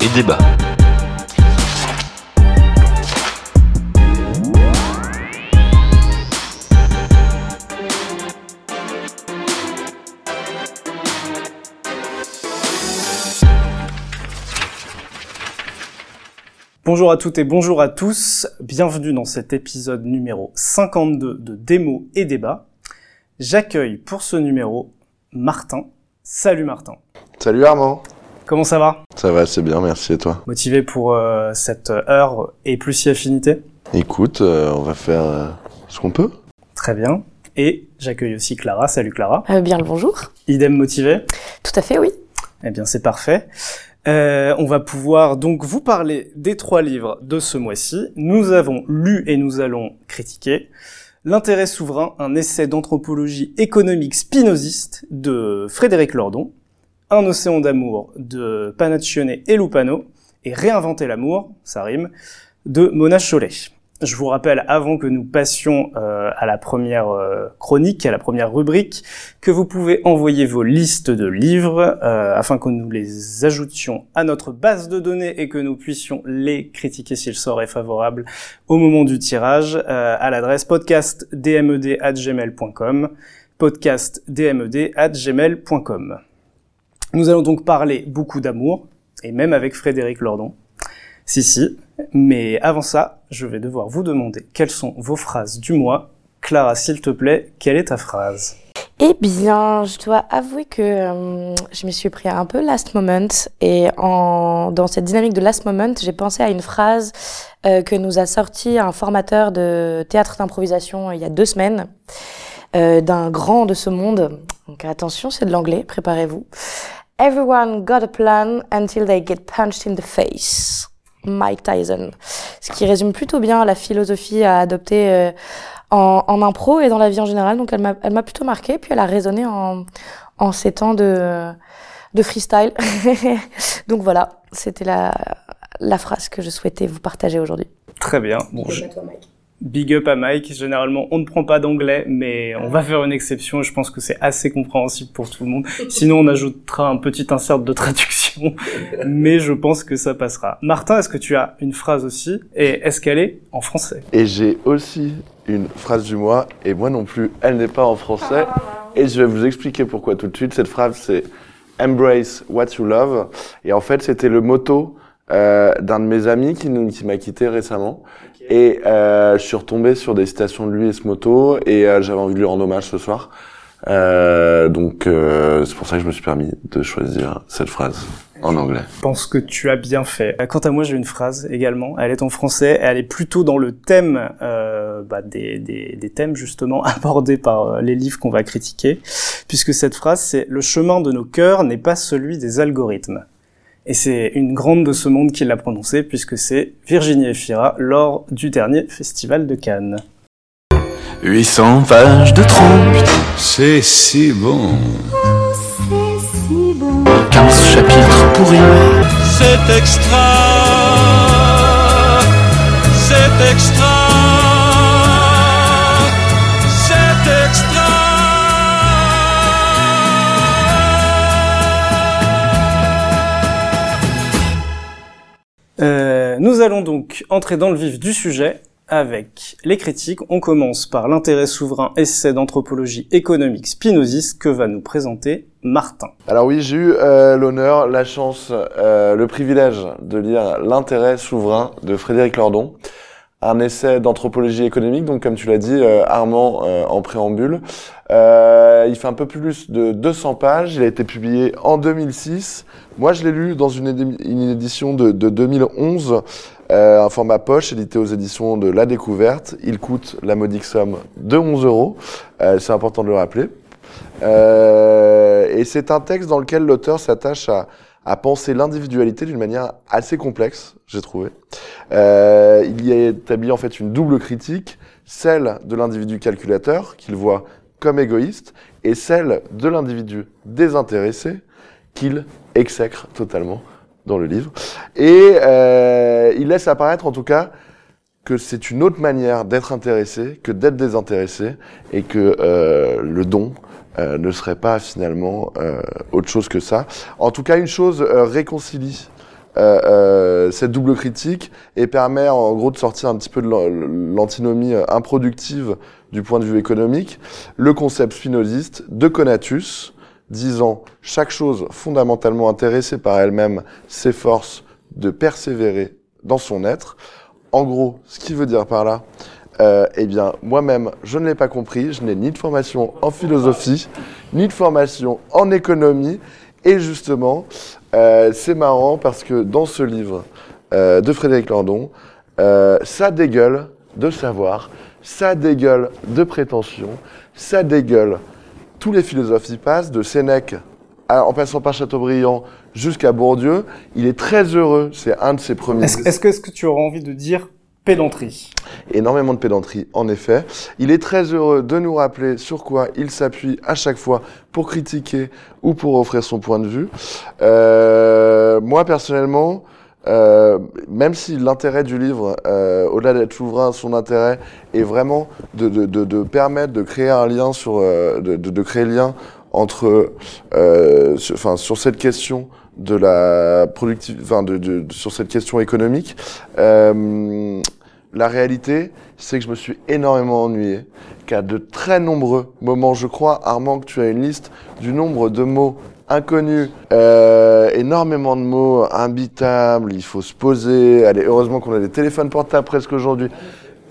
et débat. Bonjour à toutes et bonjour à tous, bienvenue dans cet épisode numéro 52 de Démo et Débat. J'accueille pour ce numéro Martin. Salut Martin. Salut Armand. Comment ça va? Ça va, c'est bien, merci et toi? Motivé pour euh, cette heure et plus si affinité? Écoute, euh, on va faire euh, ce qu'on peut. Très bien. Et j'accueille aussi Clara. Salut Clara. Euh, bien le bonjour. Idem motivé? Tout à fait, oui. Eh bien c'est parfait. Euh, on va pouvoir donc vous parler des trois livres de ce mois-ci. Nous avons lu et nous allons critiquer L'intérêt souverain, un essai d'anthropologie économique spinoziste de Frédéric Lordon, Un océan d'amour de Panaccione et Lupano, et Réinventer l'amour, ça rime, de Mona Chollet. Je vous rappelle, avant que nous passions euh, à la première euh, chronique, à la première rubrique, que vous pouvez envoyer vos listes de livres euh, afin que nous les ajoutions à notre base de données et que nous puissions les critiquer si le sort est favorable au moment du tirage à l'adresse podcastdmed@gmail.com podcastdmed@gmail.com. Nous allons donc parler beaucoup d'amour et même avec Frédéric Lordon. Si, si. Mais avant ça, je vais devoir vous demander quelles sont vos phrases du mois. Clara, s'il te plaît, quelle est ta phrase? Eh bien, je dois avouer que euh, je me suis pris un peu last moment et dans cette dynamique de last moment, j'ai pensé à une phrase euh, que nous a sorti un formateur de théâtre d'improvisation il y a deux semaines, euh, d'un grand de ce monde. Donc attention, c'est de l'anglais, préparez-vous. Everyone got a plan until they get punched in the face. Mike Tyson. Ce qui résume plutôt bien la philosophie à adopter euh, en, en impro et dans la vie en général. Donc elle m'a, plutôt marqué. Puis elle a résonné en, en ces temps de, de freestyle. Donc voilà, c'était la, la phrase que je souhaitais vous partager aujourd'hui. Très bien. Bon, je- Big up à Mike. Généralement, on ne prend pas d'anglais, mais on va faire une exception. Je pense que c'est assez compréhensible pour tout le monde. Sinon, on ajoutera un petit insert de traduction, mais je pense que ça passera. Martin, est-ce que tu as une phrase aussi? Et est-ce qu'elle est en français? Et j'ai aussi une phrase du mois, et moi non plus, elle n'est pas en français. Et je vais vous expliquer pourquoi tout de suite. Cette phrase, c'est Embrace what you love. Et en fait, c'était le motto euh, d'un de mes amis qui, nous- qui m'a quitté récemment. Et euh, je suis retombé sur des citations de lui et ce motto, et euh, j'avais envie de lui rendre hommage ce soir. Euh, donc euh, c'est pour ça que je me suis permis de choisir cette phrase en anglais. Je pense que tu as bien fait. Euh, Quant à moi, j'ai une phrase également. Elle est en français. Elle est plutôt dans le thème euh, bah, des, des, des thèmes justement abordés par les livres qu'on va critiquer, puisque cette phrase c'est le chemin de nos cœurs n'est pas celui des algorithmes. Et c'est une grande de ce monde qui l'a prononcée, puisque c'est Virginie Efira lors du dernier festival de Cannes. 800 pages de trompe, C'est si bon. 15 chapitres pourris. C'est extra. C'est extra. Euh, nous allons donc entrer dans le vif du sujet avec les critiques. On commence par l'intérêt souverain essai d'anthropologie économique spinoziste que va nous présenter Martin. Alors oui, j'ai eu euh, l'honneur, la chance, euh, le privilège de lire L'intérêt souverain de Frédéric Lordon, un essai d'anthropologie économique, donc comme tu l'as dit, Armand, en préambule. Euh, il fait un peu plus de 200 pages, il a été publié en 2006. Moi, je l'ai lu dans une, édi- une édition de, de 2011, euh, un format poche, édité aux éditions de La Découverte. Il coûte la modique somme de 11 euros, Euh, c'est important de le rappeler. Euh, et c'est un texte dans lequel l'auteur s'attache à, à penser l'individualité d'une manière assez complexe, j'ai trouvé. Euh, il y a établi en fait une double critique, celle de l'individu calculateur, qu'il voit comme égoïste, et celle de l'individu désintéressé, qu'il exècre totalement dans le livre. Et euh, il laisse apparaître en tout cas que c'est une autre manière d'être intéressé que d'être désintéressé et que euh, le don euh, ne serait pas finalement autre chose que ça. En tout cas, une chose réconcilie euh, euh, cette double critique et permet en gros de sortir un petit peu de l'an- l'antinomie euh, improductive du point de vue économique, le concept spinoziste de Conatus, disant chaque chose fondamentalement intéressée par elle-même s'efforce de persévérer dans son être. En gros, ce qui veut dire par là, euh, eh bien, moi-même, je ne l'ai pas compris. Je n'ai ni de formation en philosophie, ni de formation en économie. Et justement, euh, c'est marrant parce que dans ce livre euh, de Frédéric Landon, euh, ça dégueule de savoir, ça dégueule de prétention, ça dégueule. Tous les philosophes y passent, de Sénèque en passant par Chateaubriand jusqu'à Bourdieu. Il est très heureux, c'est un de ses premiers Est-ce que, est-ce que tu auras envie de dire pédanterie énormément de pédanterie, en effet. Il est très heureux de nous rappeler sur quoi il s'appuie à chaque fois pour critiquer ou pour offrir son point de vue. Euh, moi, personnellement, euh, même si l'intérêt du livre, euh, au-delà d'être souverain, son intérêt est vraiment de, permettre de créer un lien sur, de, créer lien entre, sur, cette question de la productivité, enfin, sur cette question économique. La réalité, c'est que je me suis énormément ennuyé, qu'à de très nombreux moments, je crois, Armand, que tu as une liste du nombre de mots inconnus, euh, énormément de mots imbitables, il faut se poser, allez, heureusement qu'on a des téléphones portables presque aujourd'hui,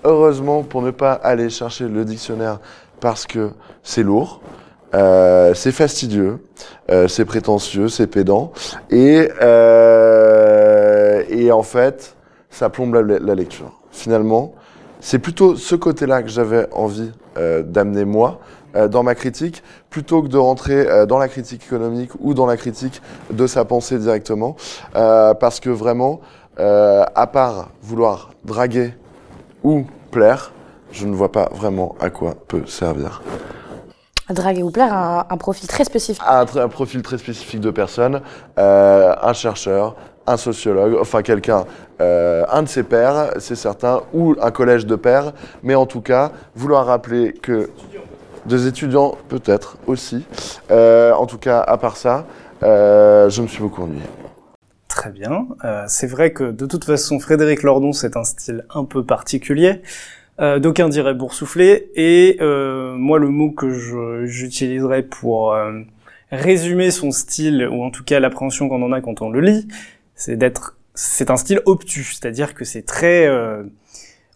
heureusement pour ne pas aller chercher le dictionnaire parce que c'est lourd, euh, c'est fastidieux, euh, c'est prétentieux, c'est pédant, et, euh, et en fait, ça plombe la lecture. Finalement, c'est plutôt ce côté-là que j'avais envie euh, d'amener moi euh, dans ma critique, plutôt que de rentrer euh, dans la critique économique ou dans la critique de sa pensée directement, parce que vraiment, à part vouloir draguer ou plaire, je ne vois pas vraiment à quoi peut servir. Draguer ou plaire, un, un profil très spécifique. un, un profil très spécifique de personne, un chercheur, un sociologue, enfin quelqu'un, euh, un de ses pairs, c'est certain, ou un collège de pairs, mais en tout cas, vouloir rappeler que des étudiants peut-être aussi. Euh, en tout cas, à part ça, euh, je me suis beaucoup ennuyé. Très bien. C'est vrai que de toute façon, Frédéric Lordon, c'est un style un peu particulier. D'aucuns diraient boursouflé. Et moi, le mot que j'utiliserais pour résumer son style, ou en tout cas l'appréhension qu'on en a quand on le lit, c'est d'être... C'est un style obtus, c'est-à-dire que c'est très euh,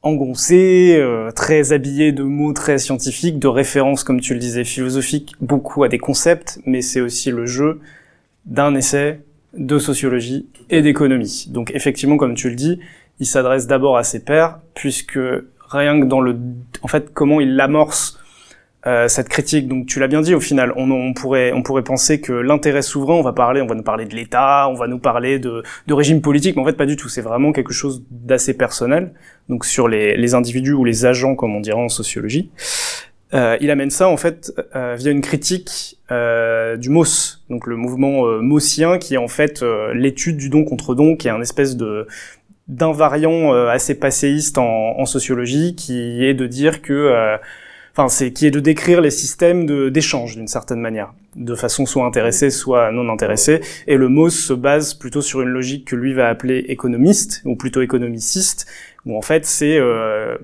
engoncé, euh, très habillé de mots très scientifiques, de références, comme tu le disais, philosophiques, beaucoup à des concepts, mais c'est aussi le jeu d'un essai de sociologie et d'économie. Donc effectivement, comme tu le dis, il s'adresse d'abord à ses pairs, puisque rien que dans le, en fait, comment il amorce euh, cette critique. Donc tu l'as bien dit au final, on, on pourrait on pourrait penser que l'intérêt souverain, on va parler, on va nous parler de l'État, on va nous parler de, de régime politique, mais en fait pas du tout. C'est vraiment quelque chose d'assez personnel. Donc sur les, les individus ou les agents, comme on dirait en sociologie. Euh, il amène ça en fait euh, via une critique euh, du MOS, donc le mouvement euh, mossien, qui est en fait l'étude du don contre don, qui est un espèce de d'invariant assez passéiste en, en sociologie, qui est de dire que, enfin, c'est qui est de décrire les systèmes d'échange d'une certaine manière, de façon soit intéressée, soit non intéressée. Et le MOS se base plutôt sur une logique que lui va appeler économiste, ou plutôt économiciste, où en fait c'est euh,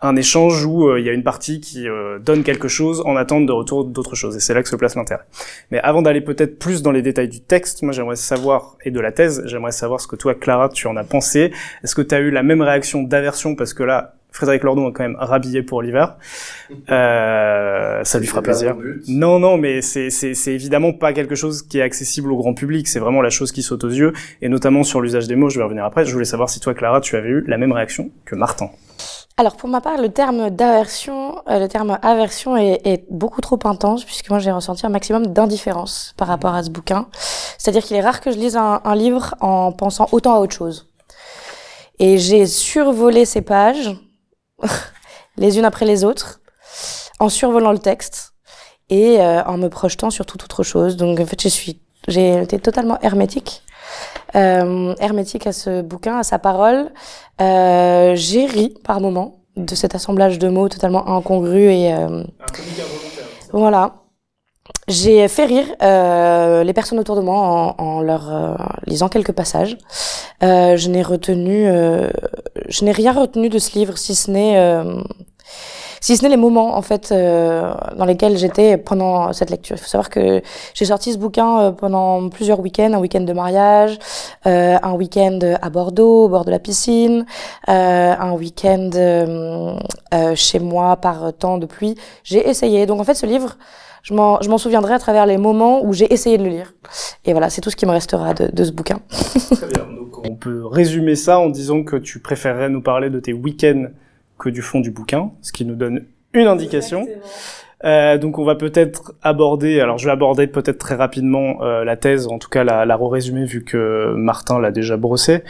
un échange où euh, il y a une partie qui euh, donne quelque chose en attente de retour d'autre chose. Et c'est là que se place l'intérêt. Mais avant d'aller peut-être plus dans les détails du texte, moi j'aimerais savoir, et de la thèse, j'aimerais savoir ce que toi, Clara, tu en as pensé. Est-ce que tu as eu la même réaction d'aversion? Parce que là, Frédéric Lordon a quand même rhabillé pour l'hiver. Euh, ça lui fera plaisir. Non, non, mais c'est, c'est, c'est évidemment pas quelque chose qui est accessible au grand public. C'est vraiment la chose qui saute aux yeux. Et notamment sur l'usage des mots, je vais revenir après. Je voulais savoir si toi, Clara, tu avais eu la même réaction que Martin. Alors pour ma part, le terme d'aversion, euh, le terme aversion est, est beaucoup trop intense puisque moi j'ai ressenti un maximum d'indifférence par rapport à ce bouquin. C'est-à-dire qu'il est rare que je lise un, un livre en pensant autant à autre chose. Et j'ai survolé ces pages, les unes après les autres, en survolant le texte et euh, en me projetant sur toute autre chose. Donc en fait, je suis, j'ai été totalement hermétique. euh, hermétique à ce bouquin, à sa parole. Euh, j'ai ri par moments de cet assemblage de mots totalement incongru et euh, voilà. J'ai fait rire euh, les personnes autour de moi en, en leur euh, lisant quelques passages. Euh, je n'ai retenu, euh, je n'ai rien retenu de ce livre si ce n'est, euh, si ce n'est les moments en fait euh, dans lesquels j'étais pendant cette lecture. Il faut savoir que j'ai sorti ce bouquin pendant plusieurs week-ends, un week-end de mariage, un week-end à Bordeaux, au bord de la piscine, un week-end chez moi par temps de pluie. J'ai essayé. Donc en fait, ce livre, je m'en, je m'en souviendrai à travers les moments où j'ai essayé de le lire. Et voilà, c'est tout ce qui me restera de, de ce bouquin. Très bien. Donc, on peut résumer ça en disant que tu préférerais nous parler de tes week-ends que du fond du bouquin, ce qui nous donne une indication. Euh, donc on va peut-être aborder, alors je vais aborder peut-être très rapidement euh, la thèse, en tout cas la, la résumer vu que Martin l'a déjà brossé,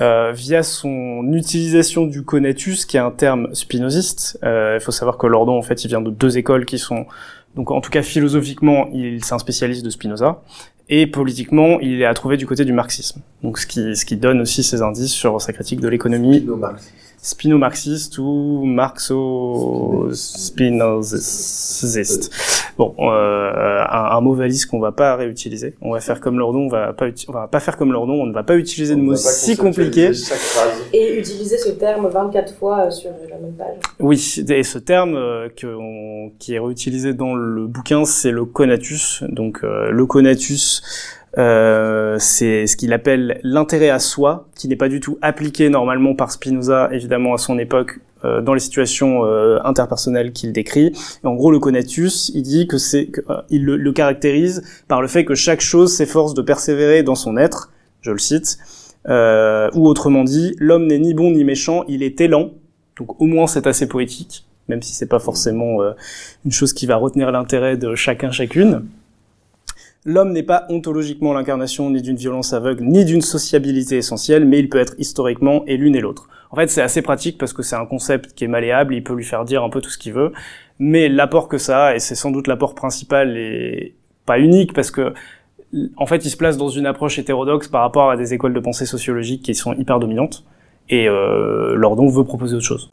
euh, via son utilisation du conatus, qui est un terme spinoziste. Euh, il faut savoir que Lordon, en fait, il vient de deux écoles qui sont, donc en tout cas philosophiquement, il c'est un spécialiste de Spinoza, et politiquement, il est à trouver du côté du marxisme. Donc ce qui, ce qui donne aussi ses indices sur sa critique de l'économie spino-marxiste ou marxo-spinoziste. Bon, euh, un, un mot valise qu'on va pas réutiliser. On va faire comme Lordon, on va pas, on va pas faire comme Lordon, on ne va pas utiliser de mots si compliqués. Et utiliser ce terme 24 fois sur la même page. Oui, et ce terme euh, que on- qui est réutilisé dans le bouquin, c'est le conatus. Donc euh, le conatus, euh, c'est ce qu'il appelle l'intérêt à soi, qui n'est pas du tout appliqué normalement par Spinoza, évidemment à son époque, euh, dans les situations euh, interpersonnelles qu'il décrit. En gros, le conatus, il dit que c'est, euh, il le, le caractérise par le fait que chaque chose s'efforce de persévérer dans son être. Je le cite. Euh, ou autrement dit, l'homme n'est ni bon ni méchant, il est élan. Donc au moins c'est assez poétique, même si c'est pas forcément une chose qui va retenir l'intérêt de chacun chacune. L'homme n'est pas ontologiquement l'incarnation ni d'une violence aveugle, ni d'une sociabilité essentielle, mais il peut être historiquement et l'une et l'autre. En fait, c'est assez pratique parce que c'est un concept qui est malléable, il peut lui faire dire un peu tout ce qu'il veut, mais l'apport que ça a, et c'est sans doute l'apport principal et pas unique parce que en fait, il se place dans une approche hétérodoxe par rapport à des écoles de pensée sociologique qui sont hyper dominantes, et euh, Lordon veut proposer autre chose.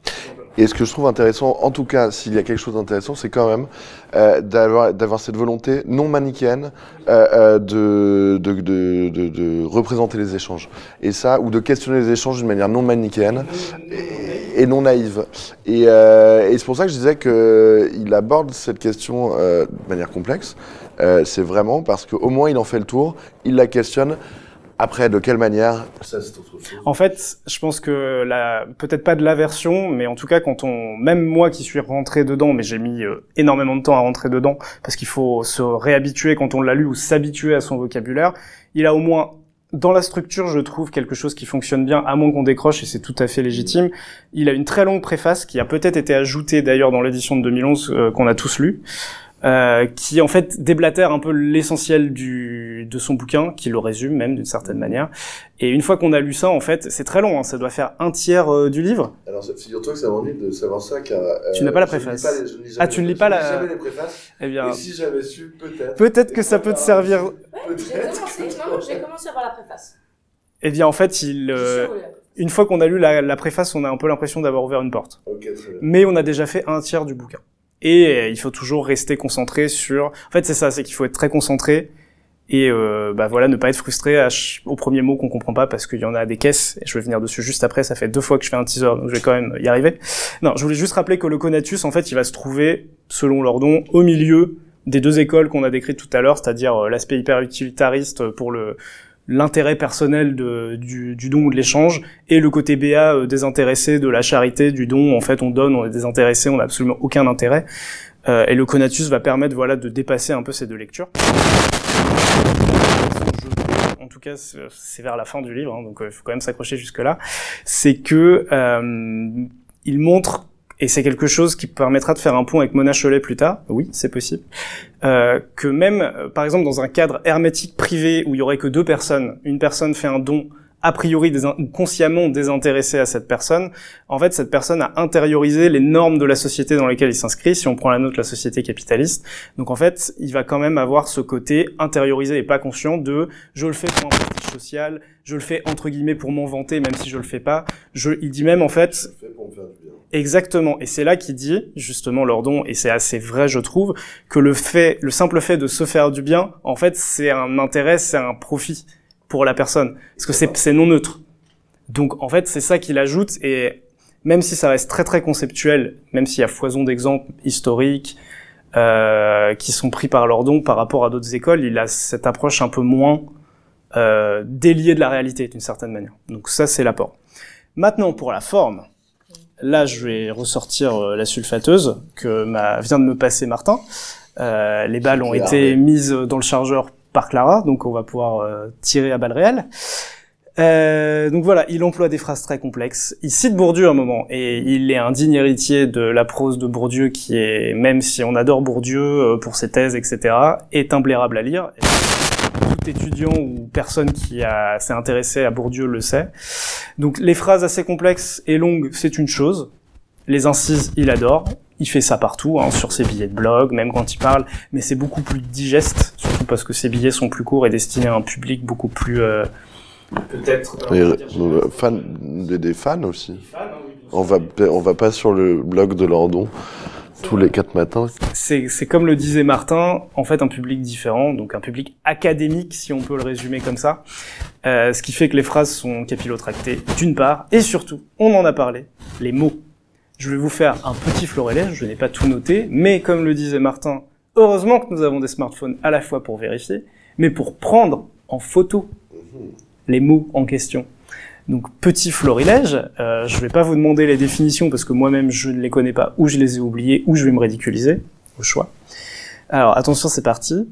Et ce que je trouve intéressant, en tout cas, s'il y a quelque chose d'intéressant, c'est quand même euh, d'avoir d'avoir cette volonté non manichéenne euh, euh, de, de, de, de, représenter les échanges. Et ça, ou de questionner les échanges d'une manière non manichéenne et, et non naïve. Et, euh, et c'est pour ça que je disais qu'il aborde cette question euh, de manière complexe. Euh, c'est vraiment parce qu'au moins il en fait le tour, il la questionne. Après, de quelle manière Ça, c'est autre chose. En fait, je pense que la, peut-être pas de l'aversion, mais en tout cas, quand on, même moi qui suis rentré dedans, mais j'ai mis euh, énormément de temps à rentrer dedans, parce qu'il faut se réhabituer quand on l'a lu ou s'habituer à son vocabulaire, il a au moins, dans la structure, je trouve quelque chose qui fonctionne bien, à moins qu'on décroche, et c'est tout à fait légitime. Il a une très longue préface, qui a peut-être été ajoutée d'ailleurs dans l'édition de 2011, euh, qu'on a tous lu, euh, qui en fait déblatère un peu l'essentiel du de son bouquin, qui le résume même d'une certaine manière. Et une fois qu'on a lu ça, en fait, c'est très long, hein, ça doit faire un tiers euh, du livre. Alors, figure-toi que ça m'ennuie de savoir ça, car... euh, Tu n'as pas la je ne lis préface. pas les- Ah, tu ne lis pas la- lis jamais les préfaces. Eh bien, Et si j'avais su, peut-être... peut-être que ça peut te servir. Peut-être. j'ai commencé à voir la préface. Eh bien, en fait, il, euh, une fois qu'on a lu la, la préface, on a un peu l'impression d'avoir ouvert une porte. Ok, très bien. Mais on a déjà fait un tiers du bouquin. Et euh, il faut toujours rester concentré sur. En fait, c'est ça, c'est qu'il faut être très concentré et euh, bah voilà, ne pas être frustré au premier mot qu'on comprend pas parce qu'il y en a des caisses. Et je vais venir dessus juste après. Ça fait deux fois que je fais un teaser, donc je vais quand même y arriver. Non, je voulais juste rappeler que le conatus, en fait, il va se trouver, selon Lordon, au milieu des deux écoles qu'on a décrites tout à l'heure, c'est-à-dire euh, l'aspect hyper utilitariste pour le l'intérêt personnel de, du, du don ou de l'échange et le côté BA euh, désintéressé de la charité du don en fait on donne on est désintéressé on n'a absolument aucun intérêt. Euh, et le conatus va permettre voilà de dépasser un peu ces deux lectures. En tout cas c'est vers la fin du livre hein, donc il faut quand même s'accrocher jusque là c'est que euh, il montre et c'est quelque chose qui permettra de faire un pont avec Mona Chollet plus tard. Oui, c'est possible. Euh, que même, euh, par exemple, dans un cadre hermétique privé où il y aurait que deux personnes, une personne fait un don a priori ou consciemment désintéressé à cette personne, en fait, cette personne a intériorisé les normes de la société dans lesquelles il s'inscrit, si on prend la nôtre, la société capitaliste. Donc, en fait, il va quand même avoir ce côté intériorisé et pas conscient de « je le fais pour un prestige social, je le fais entre guillemets pour m'en vanter, même si je le fais pas ». Je, il dit même, en fait, Exactement. Et c'est là qu'il dit, justement, Lordon, et c'est assez vrai, je trouve, que le fait, le simple fait de se faire du bien, en fait, c'est un intérêt, c'est un profit pour la personne. Parce que c'est, c'est non neutre. Donc, en fait, c'est ça qu'il ajoute, et même si ça reste très très conceptuel, même s'il y a foison d'exemples historiques, euh, qui sont pris par Lordon par rapport à d'autres écoles, il a cette approche un peu moins euh, déliée de la réalité, d'une certaine manière. Donc ça, c'est l'apport. Maintenant, pour la forme, Là, je vais ressortir euh, la sulfateuse que m'a, vient de me passer Martin. Euh, les balles ont été mises dans le chargeur par Clara, donc on va pouvoir euh, tirer à balles réelles. Euh, donc voilà, il emploie des phrases très complexes. Il cite Bourdieu à un moment, et il est un digne héritier de la prose de Bourdieu, qui est, même si on adore Bourdieu euh, pour ses thèses, etc., est imblairable à lire. Et étudiant ou personne qui s'est intéressé à Bourdieu le sait. Donc les phrases assez complexes et longues, c'est une chose. Les incises, il adore. Il fait ça partout, hein, sur ses billets de blog, même quand il parle, mais c'est beaucoup plus digeste, surtout parce que ses billets sont plus courts et destinés à un public beaucoup plus... euh, Peut-être... Euh, fan, des, des fans aussi. hein, oui, On va, on va pas sur le blog de Lordon tous les quatre matins. c'est comme le disait Martin, en fait un public différent, donc un public académique si on peut le résumer comme ça, Euh, ce qui fait que les phrases sont capillotractées d'une part, et surtout, on en a parlé, les mots. Je vais vous faire un petit florilège, je n'ai pas tout noté, mais comme le disait Martin, heureusement que nous avons des smartphones à la fois pour vérifier, mais pour prendre en photo les mots en question. Donc petit florilège, euh, je vais pas vous demander les définitions parce que moi-même je ne les connais pas, ou je les ai oubliées, ou je vais me ridiculiser, au choix. Alors attention, c'est parti.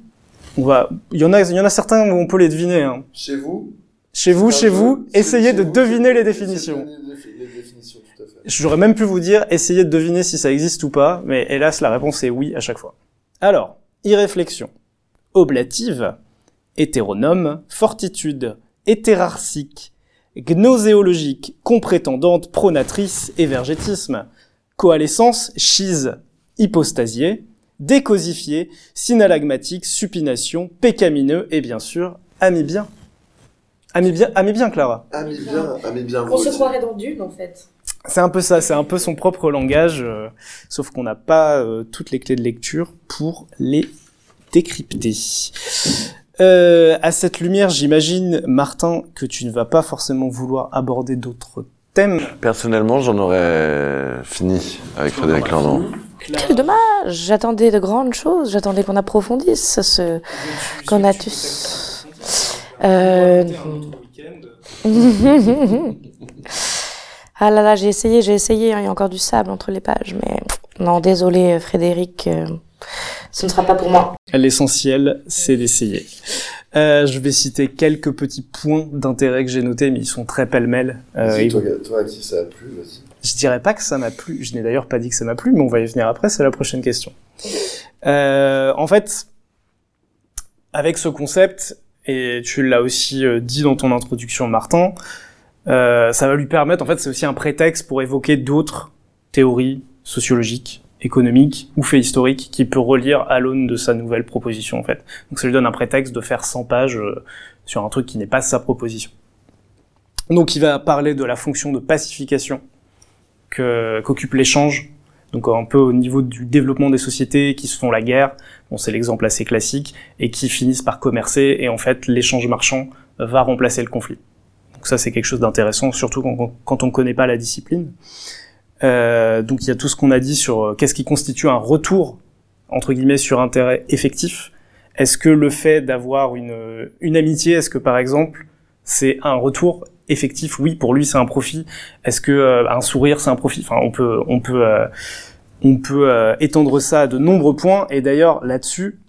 On va, il y en a, il y en a certains où on peut les deviner. Hein. Chez vous Chez vous, chez vous, essayez de deviner les définitions. J'aurais même pu vous dire, essayez de deviner si ça existe ou pas, mais hélas, la réponse est oui à chaque fois. Alors, irréflexion, oblative, hétéronome, fortitude, hétérarchique, gnoséologique, comprétendante, pronatrice, évergétisme, coalescence, schise, hypostasié, décosifié, synalagmatique, supination, pécamineux et bien sûr, amibien. Amibien, amibien, Clara. Ami bien, ami bien. On se croirait dans Dune, en fait. C'est un peu ça, c'est un peu son propre langage, euh, sauf qu'on n'a pas euh, toutes les clés de lecture pour les décrypter. Euh, à cette lumière, j'imagine, Martin, que tu ne vas pas forcément vouloir aborder d'autres thèmes. Personnellement, j'en aurais fini avec Frédéric Lordon. Quel dommage. J'attendais de grandes choses, j'attendais qu'on approfondisse ce... qu'on a tous... Euh... ah là là, j'ai essayé, j'ai essayé, hein, il y a encore du sable entre les pages, mais non, désolé Frédéric, euh, ce ne sera pas pour moi. L'essentiel, c'est d'essayer. Euh, je vais citer quelques petits points d'intérêt que j'ai notés, mais ils sont très pêle-mêle. Euh, et- toi, à qui ça a plu, vas-y. Je dirais pas que ça m'a plu. Je n'ai d'ailleurs pas dit que ça m'a plu, mais on va y venir après. C'est la prochaine question. Euh, en fait, avec ce concept, et tu l'as aussi dit dans ton introduction, Martin, euh, ça va lui permettre. En fait, c'est aussi un prétexte pour évoquer d'autres théories sociologiques, économiques ou faits historiques qu'il peut relire à l'aune de sa nouvelle proposition. En fait, donc ça lui donne un prétexte de faire 100 pages euh, sur un truc qui n'est pas sa proposition. Donc, il va parler de la fonction de pacification qu'occupe l'échange, donc un peu au niveau du développement des sociétés qui se font la guerre, bon c'est l'exemple assez classique, et qui finissent par commercer, et en fait l'échange marchand va remplacer le conflit. Donc ça c'est quelque chose d'intéressant, surtout quand on ne connaît pas la discipline. Euh, donc il y a tout ce qu'on a dit sur euh, qu'est-ce qui constitue un retour, entre guillemets, sur intérêt effectif. Est-ce que le fait d'avoir une, une amitié, est-ce que par exemple c'est un retour effectif? Oui, pour lui c'est un profit. Est-ce que euh, un sourire c'est un profit? Enfin, on peut, on peut, euh, on peut euh, étendre ça à de nombreux points. Et d'ailleurs là-dessus,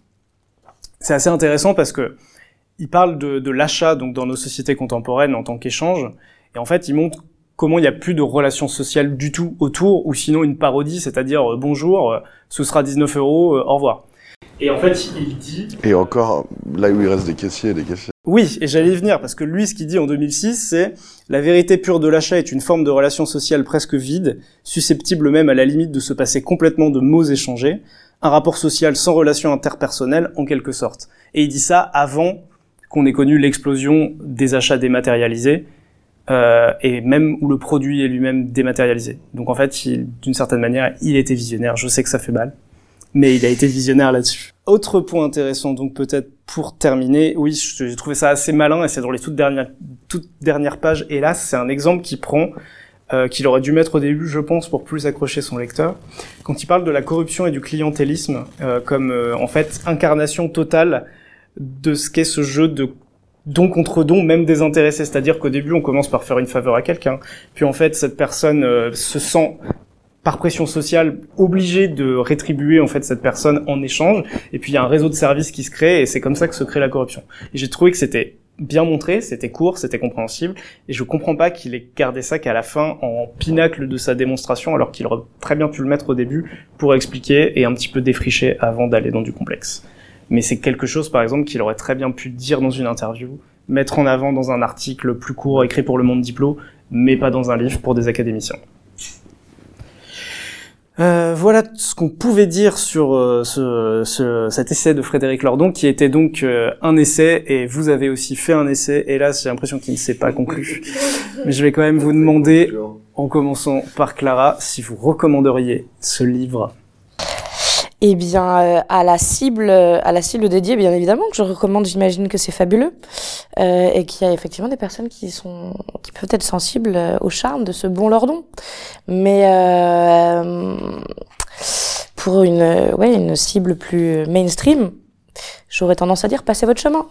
c'est assez intéressant parce que il parle de, de l'achat donc dans nos sociétés contemporaines en tant qu'échange. Et en fait, il montre comment il n'y a plus de relations sociales du tout autour, ou sinon une parodie, c'est-à-dire euh, bonjour, euh, ce sera 19 euros, euh, au revoir. Et en fait, il dit Et encore, là où il reste des caissiers et des caissiers. Oui, et j'allais y venir, parce que lui, ce qu'il dit en 2006, c'est « La vérité pure de l'achat est une forme de relation sociale presque vide, susceptible même à la limite de se passer complètement de mots échangés, un rapport social sans relation interpersonnelle en quelque sorte. » Et il dit ça avant qu'on ait connu l'explosion des achats dématérialisés, euh, et même où le produit est lui-même dématérialisé. Donc en fait, d'une certaine manière, il était visionnaire. Je sais que ça fait mal, mais il a été visionnaire là-dessus. Autre point intéressant, donc peut-être pour terminer, oui, j'ai trouvé ça assez malin et c'est dans les toutes dernières, toutes dernières pages. Et là, c'est un exemple qui prend, euh, qu'il aurait dû mettre au début, je pense, pour plus accrocher son lecteur. Quand il parle de la corruption et du clientélisme euh, comme euh, en fait incarnation totale de ce qu'est ce jeu de don contre don, même désintéressé. C'est-à-dire qu'au début, on commence par faire une faveur à quelqu'un, puis en fait, cette personne euh, se sent par pression sociale obligée de rétribuer en fait cette personne en échange. Et puis il y a un réseau de services qui se crée et c'est comme ça que se crée la corruption. Et j'ai trouvé que c'était bien montré c'était court c'était compréhensible et je comprends pas qu'il ait gardé ça qu'à la fin en pinacle de sa démonstration alors qu'il aurait très bien pu le mettre au début pour expliquer et un petit peu défricher avant d'aller dans du complexe mais c'est quelque chose par exemple qu'il aurait très bien pu dire dans une interview mettre en avant dans un article plus court écrit pour le monde diplôme mais pas dans un livre pour des académiciens euh, voilà ce qu'on pouvait dire sur euh, ce, ce- cet essai de Frédéric Lordon, qui était donc euh, un essai, et vous avez aussi fait un essai. Hélas, j'ai l'impression qu'il ne s'est pas conclu. Mais je vais quand même vous demander, en commençant par Clara, si vous recommanderiez ce livre. Eh bien, euh, à la cible, euh, à la cible dédiée, bien évidemment, que je recommande. J'imagine que c'est fabuleux euh, et qu'il y a effectivement des personnes qui sont, qui peuvent être sensibles euh, au charme de ce bon Lordon. Mais euh, pour une, ouais, une cible plus mainstream, j'aurais tendance à dire passez votre chemin.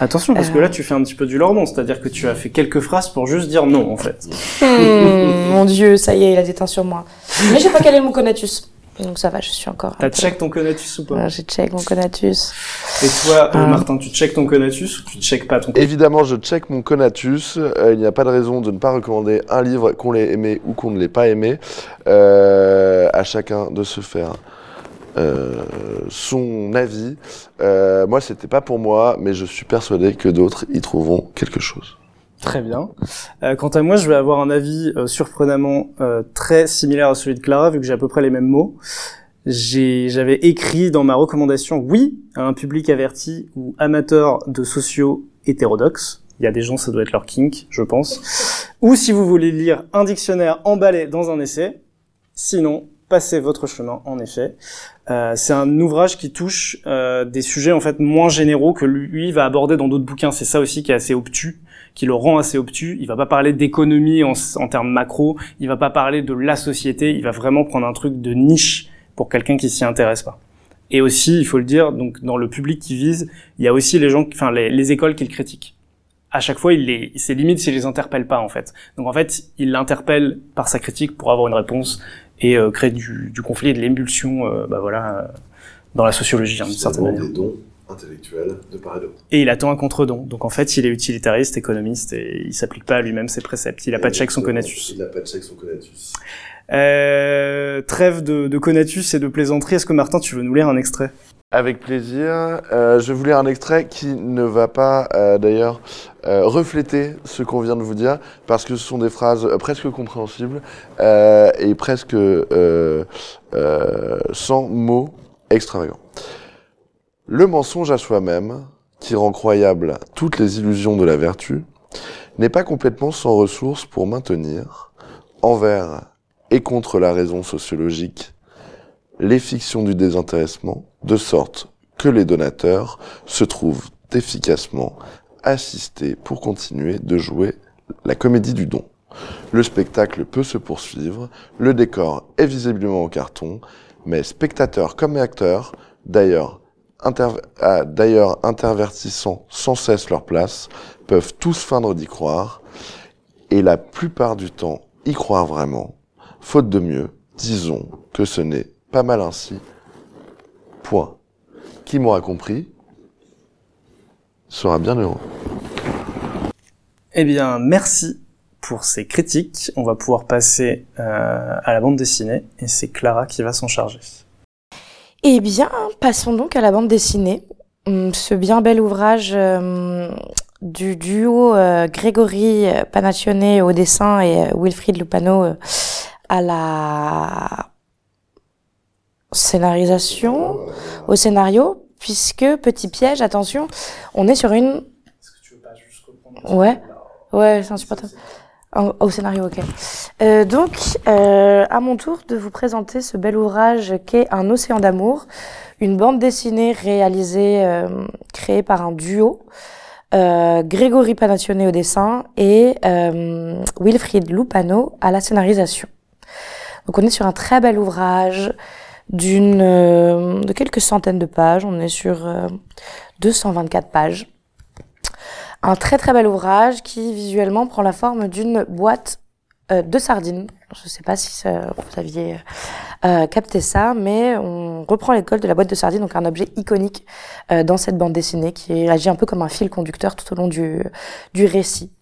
Attention, parce que là, tu fais un petit peu du Lordon, c'est-à-dire que tu as fait quelques phrases pour juste dire non, en fait. Hmm, mon Dieu, ça y est, il a déteint sur moi. Mais j'ai pas calé mon conatus. Donc ça va, je suis encore. T'as peu- check ton conatus ou pas Ouais, J'ai check mon conatus. Et toi, euh, Ah. Martin, tu check ton conatus ou tu check pas ton conatus? Évidemment, je check mon conatus. Euh, il n'y a pas de raison de ne pas recommander un livre qu'on l'ait aimé ou qu'on ne l'ait pas aimé. Euh, à chacun de se faire euh, son avis. Euh, moi, c'était pas pour moi, mais je suis persuadé que d'autres y trouveront quelque chose. Très bien. Euh, quant à moi, je vais avoir un avis euh, surprenamment euh, très similaire à celui de Clara, vu que j'ai à peu près les mêmes mots. J'avais écrit dans ma recommandation oui à un public averti ou amateur de sociaux hétérodoxes. Il y a des gens, ça doit être leur kink, je pense. Ou si vous voulez lire un dictionnaire emballé dans un essai. Sinon, passez votre chemin, en effet. Euh, c'est un ouvrage qui touche des sujets en fait moins généraux que lui va aborder dans d'autres bouquins. C'est ça aussi qui est assez obtus qui le rend assez obtus. Il va pas parler d'économie en, en termes macro, il va pas parler de la société, il va vraiment prendre un truc de niche pour quelqu'un qui s'y intéresse pas. Et aussi, il faut le dire, donc dans le public qui vise, il y a aussi les gens, enfin les, les écoles qu'il critique. À chaque fois, il les, c'est limite s'il les interpelle pas en fait. Donc en fait, il l'interpelle par sa critique pour avoir une réponse et euh, créer du, du conflit et de l'émulsion, euh, bah voilà, euh, dans la sociologie hein, d'une certaine manière. dons intellectuels de part et d'autre. Et il attend un contre-don. Donc en fait, il est utilitariste, économiste, et il s'applique pas à lui-même ses préceptes. Il a pas de check son conatus. Il n'a pas de check son conatus. Euh, trêve de, de conatus et de plaisanterie. Est-ce que Martin, tu veux nous lire un extrait? Avec plaisir. Euh, je vais vous lire un extrait qui ne va pas euh, d'ailleurs euh, refléter ce qu'on vient de vous dire, parce que ce sont des phrases presque compréhensibles euh, et presque euh, euh, sans mots extravagants. Le mensonge à soi-même, qui rend croyable toutes les illusions de la vertu, n'est pas complètement sans ressources pour maintenir, envers et contre la raison sociologique, les fictions du désintéressement, de sorte que les donateurs se trouvent efficacement assistés pour continuer de jouer la comédie du don. Le spectacle peut se poursuivre, le décor est visiblement en carton, mais spectateurs comme acteurs, d'ailleurs d'ailleurs intervertissant sans cesse leur place, peuvent tous feindre d'y croire, et la plupart du temps y croire vraiment. Faute de mieux, disons que ce n'est pas mal ainsi. Point. Qui m'aura compris sera bien heureux. Eh bien, merci pour ces critiques. On va pouvoir passer euh, à la bande dessinée, et c'est Clara qui va s'en charger. Eh bien, passons donc à la bande dessinée. Hum, Ce bien bel ouvrage euh, du duo euh, Grégory Panaccione au dessin et euh, Wilfried Lupano à la scénarisation, au scénario, puisque, petit piège, attention, on est sur une... Est-ce que tu veux pas juste Ouais. Ouais, c'est insupportable. Au, scénario, ok. Euh, donc, euh, à mon tour de vous présenter ce bel ouvrage qu'est Un océan d'amour, une bande dessinée réalisée, euh, créée par un duo, euh, Grégory Panaccione au dessin et euh, Wilfried Lupano à la scénarisation. Donc, on est sur un très bel ouvrage d'une euh, de quelques centaines de pages. On est sur euh, 224 pages. Un très très bel ouvrage qui visuellement prend la forme d'une boîte euh, de sardines. Je ne sais pas si vous aviez euh, capté ça, mais on reprend l'école de la boîte de sardines, donc un objet iconique euh, dans cette bande dessinée qui agit un peu comme un fil conducteur tout au long du, du récit.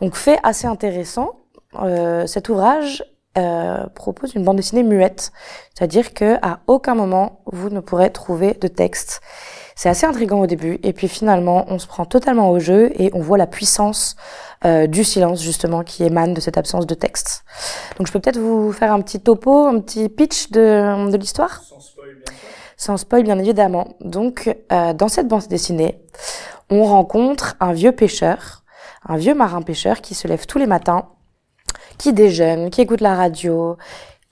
Donc fait assez intéressant, euh, cet ouvrage euh, propose une bande dessinée muette, c'est-à-dire que à aucun moment vous ne pourrez trouver de texte. C'est assez intriguant au début, et puis finalement, on se prend totalement au jeu et on voit la puissance euh, du silence justement qui émane de cette absence de texte. Donc je peux peut-être vous faire un petit topo, un petit pitch de, de l'histoire? Sans spoil, bien sans spoil bien évidemment. Donc, euh, dans cette bande dessinée, on rencontre un vieux pêcheur, un vieux marin pêcheur qui se lève tous les matins, qui déjeune, qui écoute la radio,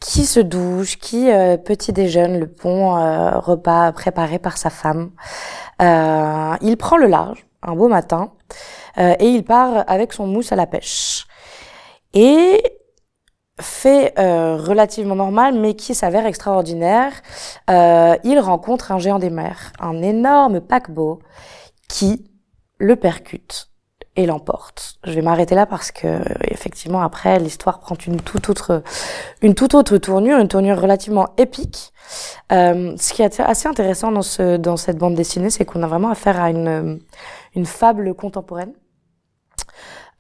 qui se douche, qui euh, petit déjeune le bon euh, repas préparé par sa femme. Euh, il prend le large un beau matin et il part avec son mousse à la pêche. Et fait relativement normal, mais qui s'avère extraordinaire, il rencontre un géant des mers, un énorme paquebot qui le percute et l'emporte. Je vais m'arrêter là parce que effectivement après l'histoire prend une toute autre une toute autre tournure, une tournure relativement épique. Euh, ce qui est assez intéressant dans ce dans cette bande dessinée, c'est qu'on a vraiment affaire à une une fable contemporaine.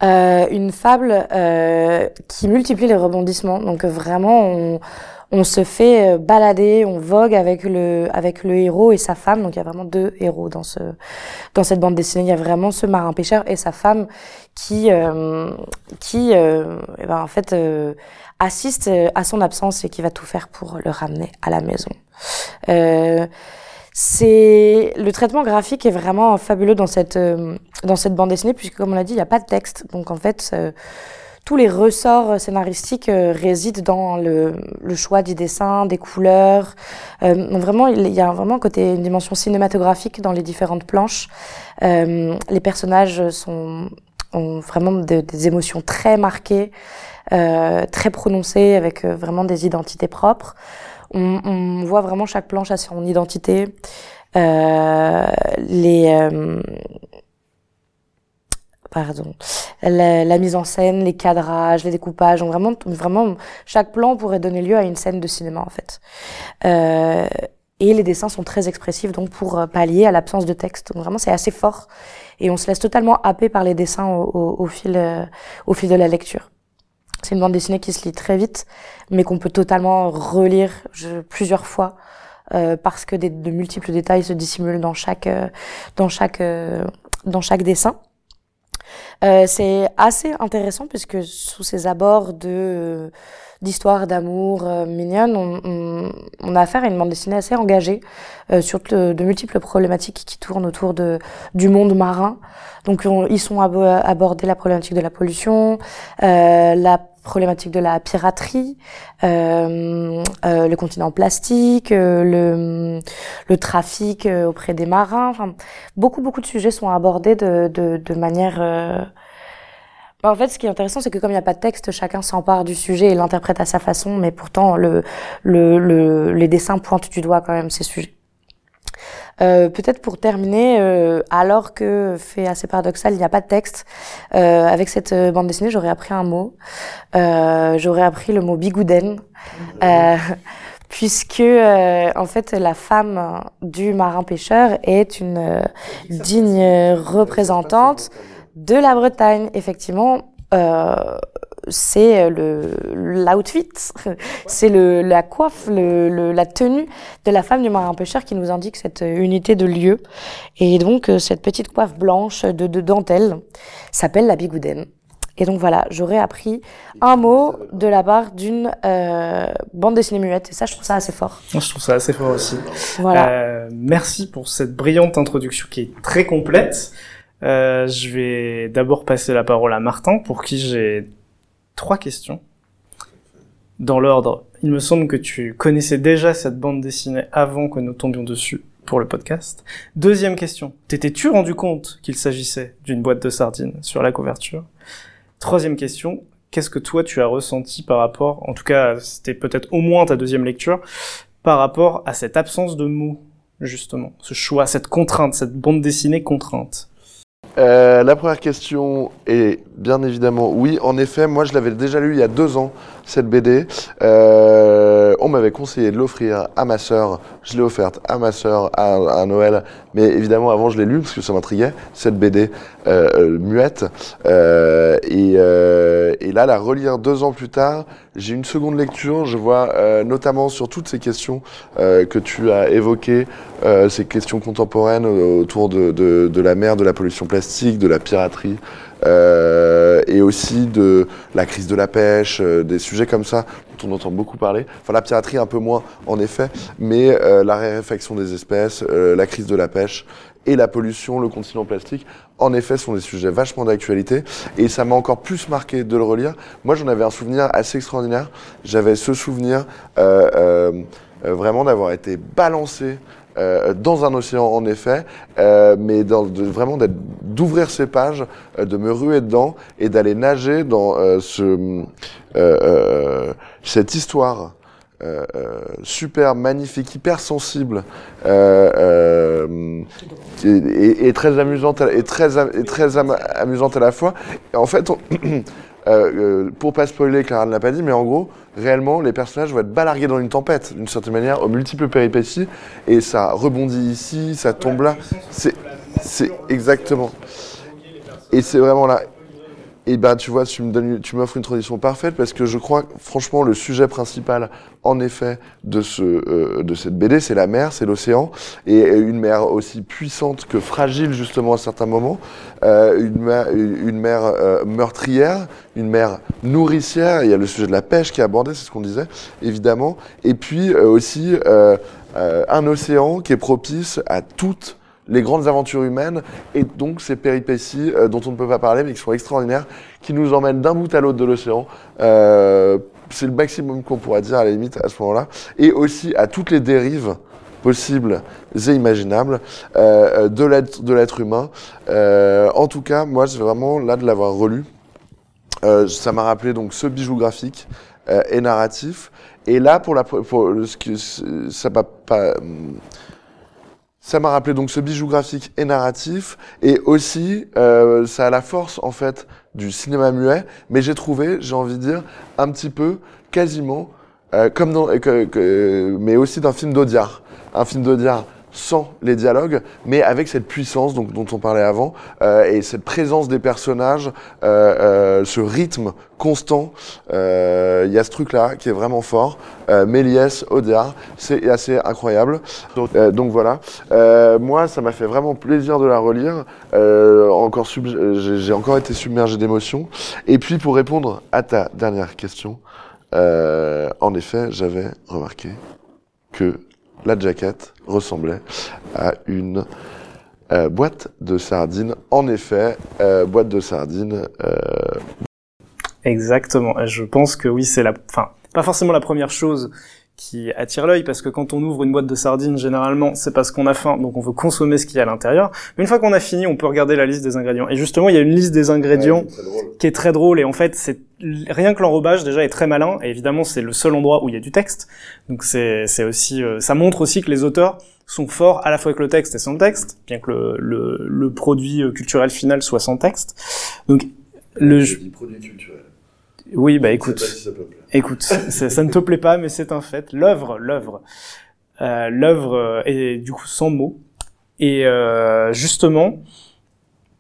Euh, une fable euh, qui multiplie les rebondissements. Donc vraiment, on, on se fait euh, balader, on vogue avec le héros et sa femme. Donc il y a vraiment deux héros dans ce dans cette bande dessinée. Il y a vraiment ce marin pêcheur et sa femme qui euh, euh, eh ben, assiste à son absence et qui va tout faire pour le ramener à la maison. C'est le traitement graphique est vraiment fabuleux dans cette dans cette bande dessinée puisque comme on l'a dit il n'y a pas de texte donc en fait tous les ressorts scénaristiques euh, résident dans le, le choix du dessin, des couleurs. Euh, donc vraiment, il y a vraiment côté, une dimension cinématographique dans les différentes planches. Euh, les personnages sont, ont vraiment de- des émotions très marquées, euh, très prononcées, avec vraiment des identités propres. On, on voit vraiment chaque planche à son identité. Euh, les pardon la, mise en scène, les cadrages, les découpages, vraiment, vraiment, chaque plan pourrait donner lieu à une scène de cinéma en fait. Euh, et les dessins sont très expressifs donc pour euh, pallier à l'absence de texte. Donc vraiment c'est assez fort et on se laisse totalement happer par les dessins au, fil, euh, au fil de la lecture. C'est une bande dessinée qui se lit très vite, mais qu'on peut totalement relire plusieurs fois parce que de multiples détails se dissimulent dans chaque, dans chaque, dans chaque dessin. Euh, c'est assez intéressant puisque sous ces abords de euh, d'histoire d'amour euh, mignonne, on, on, on a affaire à une bande dessinée assez engagée euh, sur de, de multiples problématiques qui tournent autour de du monde marin. Donc on- ils sont abo- abordés la problématique de la pollution, euh, la problématique de la piraterie, euh, euh, le continent plastique, euh, le, le trafic euh, auprès des marins. Enfin, beaucoup beaucoup de sujets sont abordés de, de, de manière euh, bah, en fait, ce qui est intéressant, c'est que comme il n'y a pas de texte, chacun s'empare du sujet et l'interprète à sa façon, mais pourtant, le, le, le, les dessins pointent du doigt quand même ces sujets. Euh, Peut-être pour terminer, euh, alors que, fait assez paradoxal, il n'y a pas de texte, euh, avec cette euh, bande dessinée, j'aurais appris un mot. Euh, j'aurais appris le mot bigouden. Euh, puisque en fait la femme du marin pêcheur est une digne représentante de la Bretagne, effectivement, c'est le l'outfit, c'est le la coiffe, le, le- la tenue de la femme du marin pêcheur qui nous indique cette unité de lieu. Et donc euh, cette petite coiffe blanche de, de dentelle s'appelle la bigoudaine. Et donc voilà, j'aurais appris un mot de la part d'une euh, bande dessinée muette. Et ça, je trouve ça assez fort. Moi, je trouve ça assez fort aussi. Voilà. Euh, merci pour cette brillante introduction qui est très complète. Euh, je vais d'abord passer la parole à Martin, pour qui j'ai trois questions. Dans l'ordre, il me semble que tu connaissais déjà cette bande dessinée avant que nous tombions dessus pour le podcast. Deuxième question, t'étais-tu rendu compte qu'il s'agissait d'une boîte de sardines sur la couverture? Troisième question, qu'est-ce que toi tu as ressenti par rapport, en tout cas c'était peut-être au moins ta deuxième lecture, par rapport à cette absence de mots, justement, ce choix, cette contrainte, cette bande dessinée contrainte? Euh, la première question est bien évidemment oui. En effet, moi je l'avais déjà lu il y a deux ans, cette BD. Euh, on m'avait conseillé de l'offrir à ma sœur. Je l'ai offerte à ma sœur à, à Noël. Mais évidemment, avant je l'ai lu parce que ça m'intriguait, cette BD euh, euh, muette. Euh, et, euh, et là, la relire deux ans plus tard, j'ai une seconde lecture. Je vois euh, notamment sur toutes ces questions que tu as évoquées, ces questions contemporaines autour de, de, de la mer, de la pollution plastique, de la piraterie, euh, et aussi de la crise de la pêche, euh, des sujets comme ça dont on entend beaucoup parler. Enfin, la piraterie un peu moins, en effet, mais euh, la raréfaction des espèces, la crise de la pêche et la pollution, le continent plastique, en effet, sont des sujets vachement d'actualité. Et ça m'a encore plus marqué de le relire. Moi, j'en avais un souvenir assez extraordinaire. J'avais ce souvenir vraiment d'avoir été balancé euh, dans un océan en effet, euh, mais vraiment d'ouvrir ces pages, euh, de me ruer dedans et d'aller nager dans euh, euh, cette histoire euh, euh, super magnifique, hyper sensible euh, et, et- et très amusante à- et très, am- et très am- amusante à la fois. En fait, on- euh, pour pas spoiler, Clara ne l'a pas dit, mais en gros, réellement, les personnages vont être balargués dans une tempête, d'une certaine manière, aux multiples péripéties, et ça rebondit ici, ça tombe là. C'est exactement. Et c'est vraiment là. Et ben, tu vois, tu me donnes, tu m'offres une transition parfaite parce que je crois, franchement, le sujet principal, en effet, de ce, euh, de cette BD, c'est la mer, c'est l'océan, et une mer aussi puissante que fragile justement à certains moments, euh, une mer, une mer euh, meurtrière, une mer nourricière. Il y a le sujet de la pêche qui est abordé, c'est ce qu'on disait, évidemment, et puis euh, aussi un océan qui est propice à toutes les grandes aventures humaines et donc ces péripéties euh, dont on ne peut pas parler mais qui sont extraordinaires, qui nous emmènent d'un bout à l'autre de l'océan. Euh, c'est le maximum qu'on pourra dire à la limite à ce moment-là. Et aussi à toutes les dérives possibles et imaginables euh, de l'être humain. En tout cas, moi, c'est vraiment là de l'avoir relu. Ça m'a rappelé donc ce bijou graphique et narratif. Et là, pour la, ce que ça m'a pas, hum, ça m'a rappelé donc ce bijou graphique et narratif, et aussi euh, ça a la force en fait du cinéma muet, mais j'ai trouvé, j'ai envie de dire, un petit peu, quasiment, euh, comme dans, mais aussi d'un film d'Audiard, un film d'Audiard sans les dialogues, mais avec cette puissance donc, dont on parlait avant, euh, et cette présence des personnages, euh, euh, ce rythme constant. Euh, Il y a ce truc-là qui est vraiment fort. Euh, Méliès, Audiard, c'est assez incroyable. Donc, euh, donc voilà. Euh, moi, ça m'a fait vraiment plaisir de la relire. Euh, encore j'ai encore été submergé d'émotions. Et puis, pour répondre à ta dernière question, euh, en effet, j'avais remarqué que la jaquette ressemblait à une euh, boîte de sardines. En effet, euh, boîte de sardines. euh, Exactement. Je pense que oui, c'est la, enfin, pas forcément la première chose qui attire l'œil parce que quand on ouvre une boîte de sardines, généralement, c'est parce qu'on a faim, donc on veut consommer ce qu'il y a à l'intérieur. Mais une fois qu'on a fini, on peut regarder la liste des ingrédients. Et justement, il y a une liste des ingrédients qui est très drôle et en fait, c'est rien que l'enrobage déjà est très malin et évidemment, c'est le seul endroit où il y a du texte. Donc c'est c'est aussi euh, ça montre aussi que les auteurs sont forts à la fois avec le texte et sans le texte, bien que le le, le produit euh, culturel final soit sans texte. Donc le jeu- produit culturel. Oui, bah écoute, ça peut écoute, ça, ça ne te plaît pas, mais c'est un fait. L'œuvre, l'œuvre, euh, l'œuvre euh, est du coup sans mots. Et euh, justement,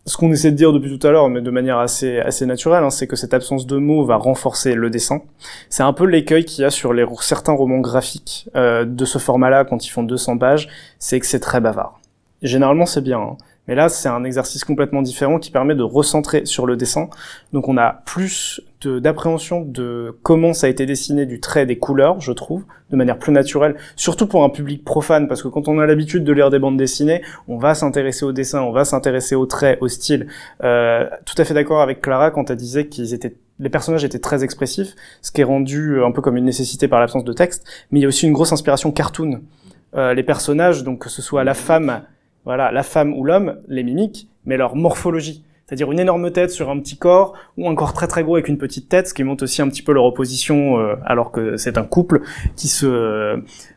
ce qu'on essaie de dire depuis tout à l'heure, mais de manière assez assez naturelle, hein, c'est que cette absence de mots va renforcer le dessin. C'est un peu l'écueil qu'il y a sur les certains romans graphiques euh, de ce format-là quand ils font 200 pages, c'est que c'est très bavard. Généralement, c'est bien. hein. Mais là, c'est un exercice complètement différent qui permet de recentrer sur le dessin. Donc on a plus de- d'appréhension de, comment ça a été dessiné du trait des couleurs, je trouve, de manière plus naturelle, surtout pour un public profane, parce que quand on a l'habitude de lire des bandes dessinées, on va s'intéresser au dessin, on va s'intéresser au trait, au style. Euh, tout à fait d'accord avec Clara quand elle disait qu'ils étaient les personnages étaient très expressifs, ce qui est rendu un peu comme une nécessité par l'absence de texte, mais il y a aussi une grosse inspiration cartoon. Euh, les personnages, donc que ce soit la femme, voilà, la femme ou l'homme, les mimiques, mais leur morphologie. C'est-à-dire une énorme tête sur un petit corps, ou un corps très très gros avec une petite tête, ce qui montre aussi un petit peu leur opposition, euh, alors que c'est un couple qui se, euh,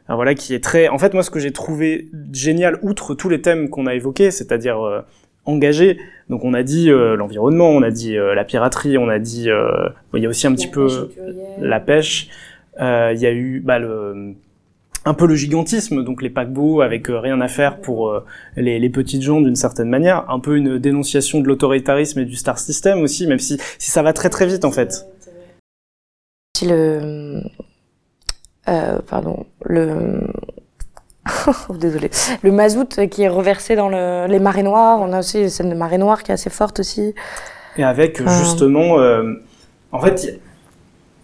voilà, qui est très. En fait, moi, ce que j'ai trouvé génial, outre tous les thèmes qu'on a évoqués, c'est-à-dire euh, engagés. Donc, on a dit euh, l'environnement, on a dit euh, la piraterie, on a dit, euh, il y a aussi un petit peu la pêche. Euh, Il y a eu bah, le, un peu le gigantisme, donc les paquebots avec euh, rien à faire pour euh, les, les petites gens d'une certaine manière. Un peu une dénonciation de l'autoritarisme et du star system aussi, même si, si ça va très très vite en fait. Si le, euh, pardon, le, désolé, le mazout qui est reversé dans le, les marées noires. On a aussi une scène de marée noire qui est assez forte aussi. Et avec Ah. justement, en fait,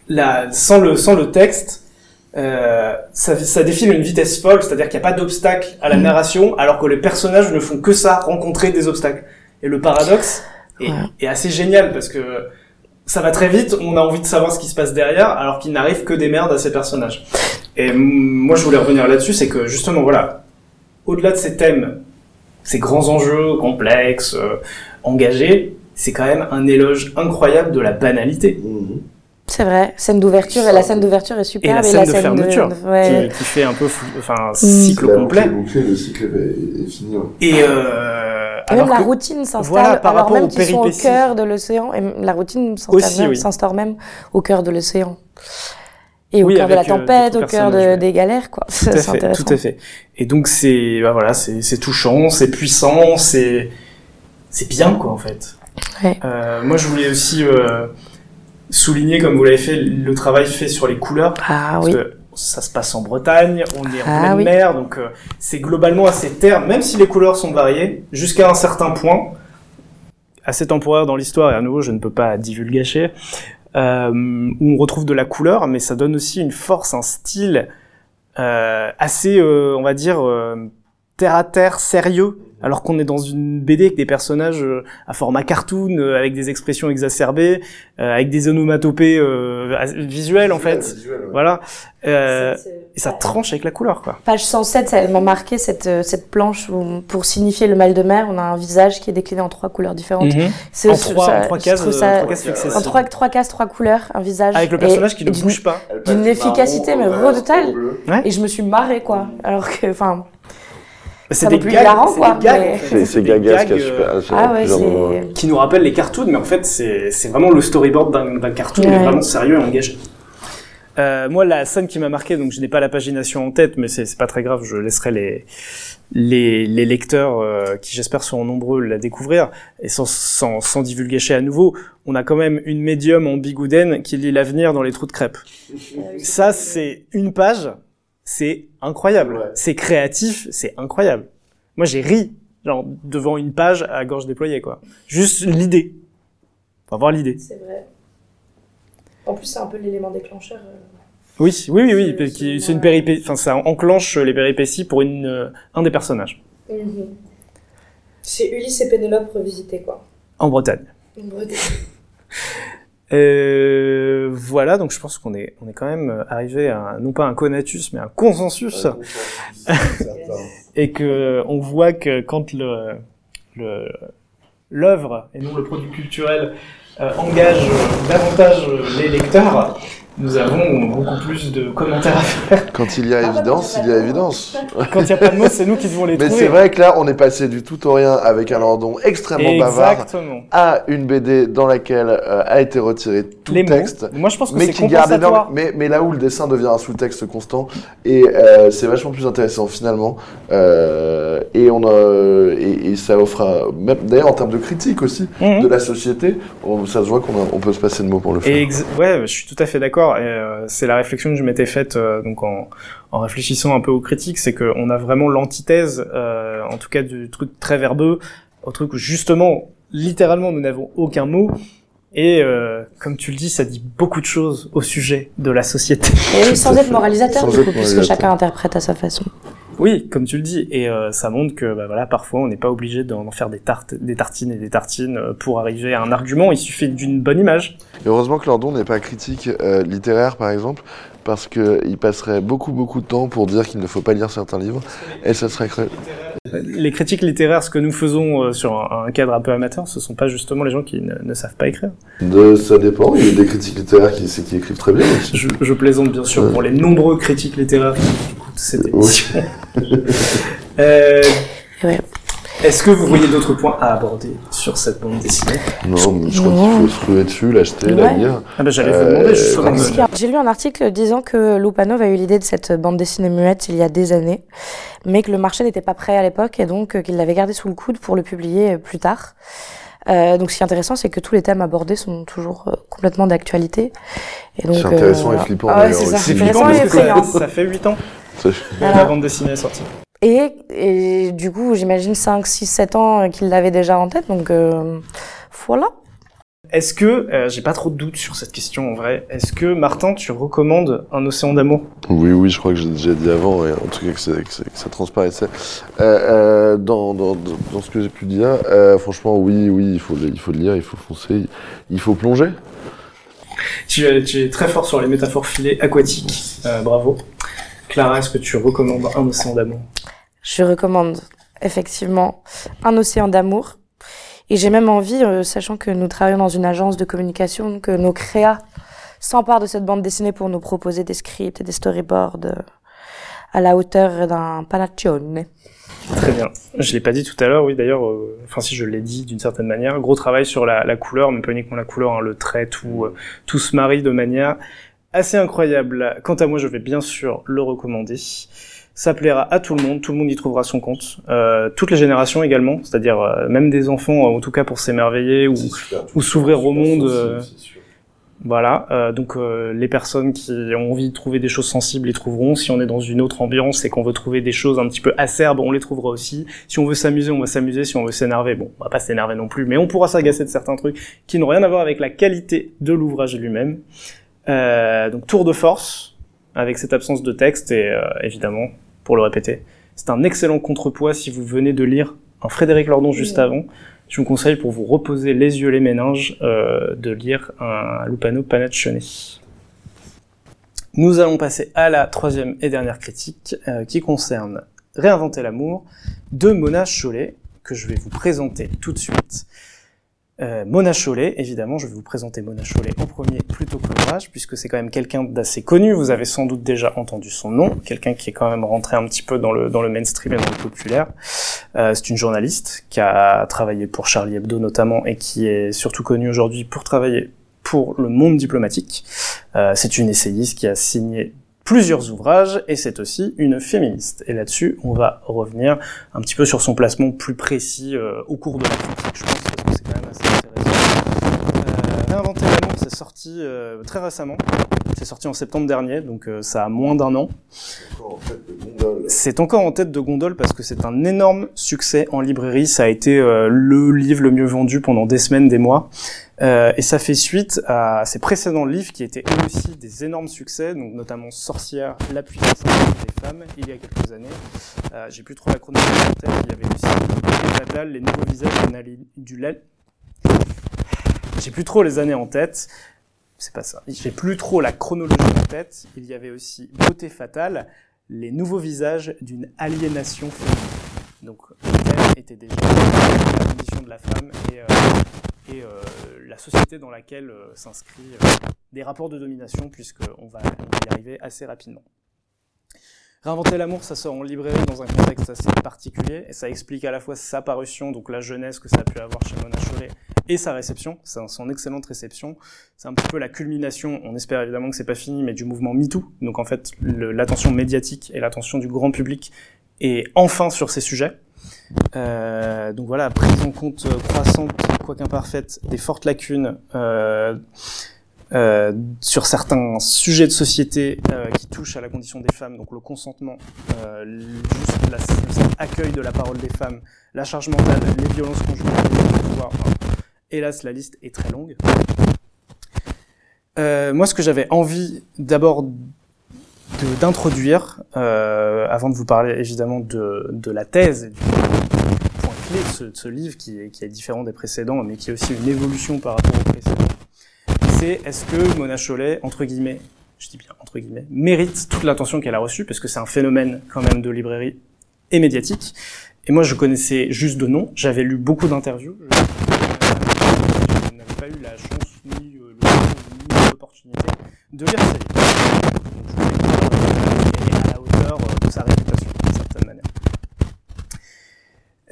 la, sans le sans le texte, euh, ça, ça défile une vitesse folle, c'est-à-dire qu'il n'y a pas d'obstacle à la Mhm. narration, alors que les personnages ne font que ça, rencontrer des obstacles. Et le paradoxe est, Ouais. est assez génial parce que ça va très vite, on a envie de savoir ce qui se passe derrière, alors qu'il n'arrive que des merdes à ces personnages. Et mm, moi, je voulais revenir là-dessus, c'est que justement, voilà, au-delà de ces thèmes, ces grands enjeux complexes, euh, engagés, c'est quand même un éloge incroyable de la banalité. C'est vrai, scène d'ouverture, et la scène d'ouverture est Et superbe. la scène de fermeture, ouais. qui, qui fait un peu, fou- enfin, cycle La complet. bouclée, le cycle est, est fini. Et euh, Et même alors la que- routine s'installe, voilà, par alors rapport même aux qu'ils sont au cœur de l'océan, et la routine s'installe même, oui. s'instaure même au cœur de l'océan. Et au Oui, cœur de la euh, tempête, au cœur de- des galères, quoi. Tout C'est à fait, intéressant. tout à fait. Et donc c'est, bah voilà, c'est c'est touchant, c'est puissant, c'est c'est bien quoi en fait. Ouais. Euh, moi je voulais aussi euh, souligner, comme vous l'avez fait, le travail fait sur les couleurs. Ah Parce oui. que ça se passe en Bretagne, on est en Ah pleine oui. mer, donc euh, c'est globalement assez terre, même si les couleurs sont variées, jusqu'à un certain point, assez temporaire dans l'histoire, et à nouveau je ne peux pas divulgacher, euh, où on retrouve de la couleur, mais ça donne aussi une force, un style euh, assez, euh, on va dire, euh, terre à terre, sérieux, alors qu'on est dans une BD avec des personnages euh, à format cartoon, euh, avec des expressions exacerbées, euh, avec des onomatopées euh, visuelles en fait. Voilà. Euh, et ça tranche avec la couleur, quoi. Page 107, ça m'a marqué cette, cette planche où, pour signifier le mal de mer, on a un visage qui est décliné en trois couleurs différentes. C'est- En trois, ça- en trois cases, ça- trois cases en trois, trois cases, trois couleurs, un visage. Avec le et- personnage qui ne bouge pas. d'une efficacité, mais. Ouais. Et je me suis marrée, quoi. Alors que, enfin, C'est des gags, quoi, des gags, mais- en fait. C'est c'est des gaga, ce qui gags, est euh, super. ah ouais, qui nous rappellent les cartoons, mais en fait, c'est c'est vraiment le storyboard d'un cartoon, Ouais. mais vraiment sérieux et engagé. Euh, moi, la scène qui m'a marqué, donc je n'ai pas la pagination en tête, mais c'est c'est pas très grave, je laisserai les les, les lecteurs euh, qui j'espère seront nombreux la découvrir et sans, sans, sans divulgacher à nouveau, on a quand même une médium en bigouden qui lit l'avenir dans les trous de crêpes. Ça, c'est une page, c'est incroyable. Ouais. C'est créatif, c'est incroyable. Moi, j'ai ri, genre, devant une page à gorge déployée, quoi. Juste l'idée. Faut avoir l'idée. C'est vrai. En plus, c'est un peu l'élément déclencheur. euh. Oui, oui, oui, oui. C'est- c'est- C'est une péripétie, enfin, ça enclenche les péripéties pour une, euh, un des personnages. C'est Ulysse et Pénélope revisités, quoi. En Bretagne. Euh, voilà, donc je pense qu'on est, on est quand même euh, arrivé à, non pas un conatus, mais un consensus. et que on voit que quand le le l'œuvre et non le produit culturel euh, engage euh, davantage euh, les lecteurs, nous avons beaucoup plus de commentaires à faire. Quand il y a Ah, évidence, bah, il y a évidence. Quand il n'y a pas de mots, c'est nous qui devons les Mais trouver. c'est vrai que là, on est passé du tout au rien avec un Lordon extrêmement bavard à une BD dans laquelle euh, a été retiré tout Les texte. mots. Moi, je pense que mais c'est qui garde énorme, mais, mais là où le dessin devient un sous-texte constant et euh, c'est vachement plus intéressant finalement euh, et on a, et, et ça offre un- même d'ailleurs en termes de critique aussi Mhm. de la société on, ça se voit qu'on a- on peut se passer de mots pour le faire Et ex- ouais, je suis tout à fait d'accord. Et euh, c'est la réflexion que je m'étais faite euh, donc en, en réfléchissant un peu aux critiques, c'est qu'on a vraiment l'antithèse, euh, en tout cas du truc très verbeux, au truc où justement, littéralement, nous n'avons aucun mot. Et euh, comme tu le dis, ça dit beaucoup de choses au sujet de la société. Et oui, sans être moralisateur, Sans du être coup, puisque chacun interprète à sa façon. Oui, comme tu le dis, et euh, ça montre que bah, voilà, parfois on n'est pas obligé d'en faire des tartes, des tartines et des tartines euh, pour arriver à un argument. Il suffit d'une bonne image. Et heureusement que Lordon n'est pas critique euh, littéraire par exemple parce qu'il passerait beaucoup beaucoup de temps pour dire qu'il ne faut pas lire certains livres et ça serait. Les critiques littéraires, ce que nous faisons euh, sur un, un cadre un peu amateur, ce sont pas justement les gens qui ne, ne savent pas écrire. De, ça dépend, il y a des critiques littéraires qui, écrivent très bien. Je, je plaisante bien sûr pour les nombreux critiques littéraires qui écoutent cette émission. Euh, Ouais. Est-ce que vous voyez d'autres points à aborder sur cette bande dessinée? Non, mais je crois qu'il faut se ruer dessus, l'acheter, la Ouais. lire. ah ben, J'allais vous Euh, demander qu'il J'ai lu un article disant que Lupanov a eu l'idée de cette bande dessinée muette il y a des années, mais que le marché n'était pas prêt à l'époque et donc euh, qu'il l'avait gardé sous le coude pour le publier euh, plus tard. Euh, donc ce qui est intéressant, c'est que tous les thèmes abordés sont toujours euh, complètement d'actualité. C'est intéressant euh, et flippant, Ah ouais, d'ailleurs, c'est flippant intéressant parce et que ça, ça fait 8 ans Voilà. la bande dessinée est sortie. Et, et du coup, j'imagine 5, 6, 7 ans euh, qu'il l'avait déjà en tête, donc euh, voilà. Est-ce que, euh, j'ai pas trop de doutes sur cette question en vrai, est-ce que Martin, tu recommandes Un océan d'amour? Oui, oui, je crois que j'ai déjà dit avant, et en tout cas que, c'est- que c'est- que ça transparaissait. Euh, euh, dans, dans, dans ce que j'ai pu dire, euh, franchement, oui, oui, il faut, le- il faut le lire, il faut foncer, il faut plonger. tu, es- tu es très fort sur les métaphores filées aquatiques, euh, bravo. Clara, est-ce que tu recommandes Un océan d'amour? Je recommande effectivement Un océan d'amour. Et j'ai même envie, euh, sachant que nous travaillons dans une agence de communication, que nos créas s'emparent de cette bande dessinée pour nous proposer des scripts et des storyboards euh, à la hauteur d'un panaccione. Très bien. Je l'ai pas dit tout à l'heure, oui d'ailleurs, euh, enfin si je l'ai dit d'une certaine manière, gros travail sur la, la couleur, mais pas uniquement la couleur, hein, le trait, tout, euh, tout se marie de manière assez incroyable. Quant à moi, je vais bien sûr le recommander. Ça plaira à tout le monde, tout le monde y trouvera son compte. Euh, toutes les générations également, c'est-à-dire euh, même des enfants, euh, en tout cas pour s'émerveiller ou, ou s'ouvrir au monde. euh, Voilà, euh, donc euh, les personnes qui ont envie de trouver des choses sensibles les trouveront. Si on est dans une autre ambiance et qu'on veut trouver des choses un petit peu acerbes, on les trouvera aussi. Si on veut s'amuser, on va s'amuser. Si on veut s'énerver, bon, on va pas s'énerver non plus, mais on pourra s'agacer de certains trucs qui n'ont rien à voir avec la qualité de l'ouvrage lui-même. Euh, donc tour de force avec cette absence de texte et euh, évidemment, pour le répéter, c'est un excellent contrepoids si vous venez de lire un Frédéric Lordon juste avant. Je vous conseille pour vous reposer les yeux, les méninges, euh, de lire un Lupano Panaccione. Nous allons passer à la troisième et dernière critique euh, qui concerne Réinventer l'amour de Mona Chollet, que je vais vous présenter tout de suite. Euh, Mona Chollet, évidemment, je vais vous présenter Mona Chollet en premier plutôt que l'ouvrage, puisque c'est quand même quelqu'un d'assez connu, vous avez sans doute déjà entendu son nom, quelqu'un qui est quand même rentré un petit peu dans le, dans le mainstream et dans le populaire. Euh, c'est une journaliste qui a travaillé pour Charlie Hebdo notamment et qui est surtout connue aujourd'hui pour travailler pour le monde diplomatique. Euh, c'est une essayiste qui a signé plusieurs ouvrages et c'est aussi une féministe. Et là-dessus, on va revenir un petit peu sur son placement plus précis euh, au cours de la critique, je pense, parce que c'est quand même assez intéressant. Euh, Réinventer c'est sorti euh, très récemment. C'est sorti en septembre dernier, donc euh, ça a moins d'un an. C'est encore en tête de gondole parce que c'est un énorme succès en librairie. Ça a été euh, le livre le mieux vendu pendant des semaines, des mois. Et ça fait suite à ses précédents livres qui étaient eux aussi des énormes succès, donc notamment Sorcière, La puissance des femmes, il y a quelques années. J'ai plus trop la chronologie en tête, il y avait aussi Les Les Nouveaux Visages du Lal. J'ai plus trop les années en tête. C'est pas ça. J'ai plus trop la chronologie en tête. Il y avait aussi Beauté fatale, les nouveaux visages d'une aliénation féminine. Donc le thème était déjà la condition de la femme et, euh, euh, la société dans laquelle euh, s'inscrit des rapports de domination, puisqu'on va, on va y arriver assez rapidement. Réinventer l'amour, ça sort en librairie dans un contexte assez particulier, et ça explique à la fois sa parution, donc la jeunesse que ça a pu avoir chez Mona Chollet, et sa réception, son excellente réception. C'est un petit peu la culmination, on espère évidemment que c'est pas fini, mais du mouvement MeToo. Donc en fait, l'attention médiatique et l'attention du grand public est enfin sur ces sujets. Euh, donc voilà, prise en compte croissante, quoique imparfaite, des fortes lacunes euh, euh, sur certains sujets de société euh, qui touchent à la condition des femmes, donc le consentement, euh, juste de la parole des femmes, la charge mentale, les violences conjugales. Enfin, hélas, la liste est très longue. Euh, moi, ce que j'avais envie d'abord d'introduire, euh, avant de vous parler évidemment de, la thèse du point clé de ce, de ce livre qui est, qui est différent des précédents, mais qui est aussi une évolution par rapport aux précédents, est-ce que Mona Chollet, entre guillemets, je dis bien entre guillemets, mérite toute l'attention qu'elle a reçue, parce que c'est un phénomène quand même de librairie et médiatique. Et moi, je connaissais juste de nom, j'avais lu beaucoup d'interviews, je n'avais pas eu la chance ni euh, l'opportunité de lire ces livres. Donc, je voulais à la hauteur euh, de sa réputation, d'une certaine manière.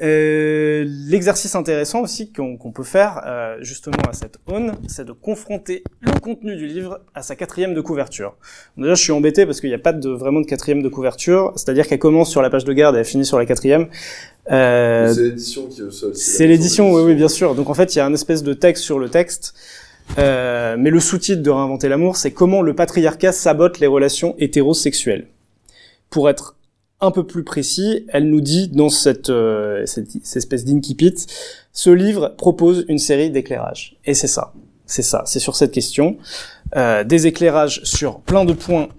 Euh, L'exercice intéressant aussi qu'on qu'on peut faire euh, justement à cette aune, c'est de confronter le contenu du livre à sa quatrième de couverture. Déjà, je suis embêté parce qu'il n'y a pas de, vraiment de quatrième de couverture, c'est-à-dire qu'elle commence sur la page de garde et elle finit sur la quatrième. Euh, C'est l'édition qui c'est l'édition, oui, oui, bien sûr. Donc en fait, il y a un espèce de texte sur le texte. Euh, mais le sous-titre de Réinventer l'amour, c'est comment le patriarcat sabote les relations hétérosexuelles. Pour être un peu plus précis, elle nous dit dans cette, euh, espèce d'incipit, ce livre propose une série d'éclairages. Et c'est ça, c'est ça, c'est sur cette question. Euh, des éclairages sur plein de points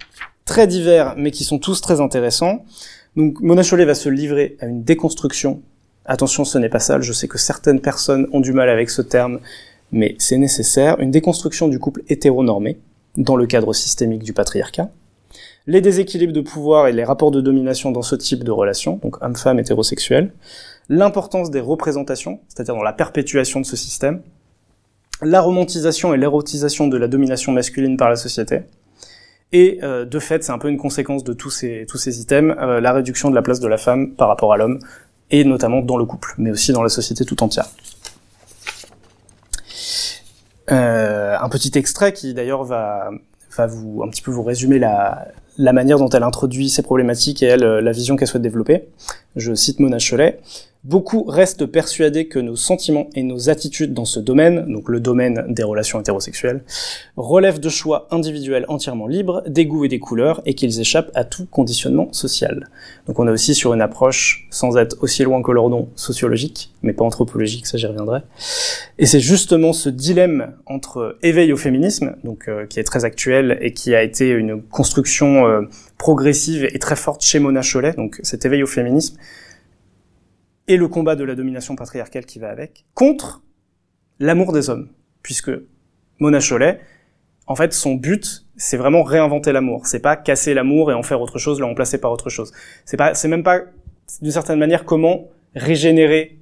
très divers, mais qui sont tous très intéressants. Donc Mona Chollet va se livrer à une déconstruction. Attention, ce n'est pas sale, je sais que certaines personnes ont du mal avec ce terme, mais c'est nécessaire. Une déconstruction du couple hétéronormé, dans le cadre systémique du patriarcat les déséquilibres de pouvoir et les rapports de domination dans ce type de relation, donc homme-femme hétérosexuel, l'importance des représentations, c'est-à-dire dans la perpétuation de ce système, la romantisation et l'érotisation de la domination masculine par la société, et euh, de fait, c'est un peu une conséquence de tous ces, tous ces items, euh, la réduction de la place de la femme par rapport à l'homme, et notamment dans le couple, mais aussi dans la société tout entière. Euh, un petit extrait qui d'ailleurs va, va vous un petit peu vous résumer la, la manière dont elle introduit ces problématiques et elle, euh, la vision qu'elle souhaite développer. Je cite Mona Cholet. Beaucoup restent persuadés que nos sentiments et nos attitudes dans ce domaine, donc le domaine des relations hétérosexuelles, relèvent de choix individuels entièrement libres, des goûts et des couleurs, et qu'ils échappent à tout conditionnement social. Donc on est aussi sur une approche, sans être aussi loin que l'ordon, sociologique, mais pas anthropologique, ça j'y reviendrai. Et c'est justement ce dilemme entre éveil au féminisme, donc euh, qui est très actuel et qui a été une construction euh, progressive et très forte chez Mona Cholet, donc cet éveil au féminisme, et le combat de la domination patriarcale qui va avec, contre l'amour des hommes. Puisque Mona Cholet, en fait, son but, c'est vraiment réinventer l'amour. C'est pas casser l'amour et en faire autre chose, le remplacer par autre chose. C'est pas, c'est même pas, d'une certaine manière, comment régénérer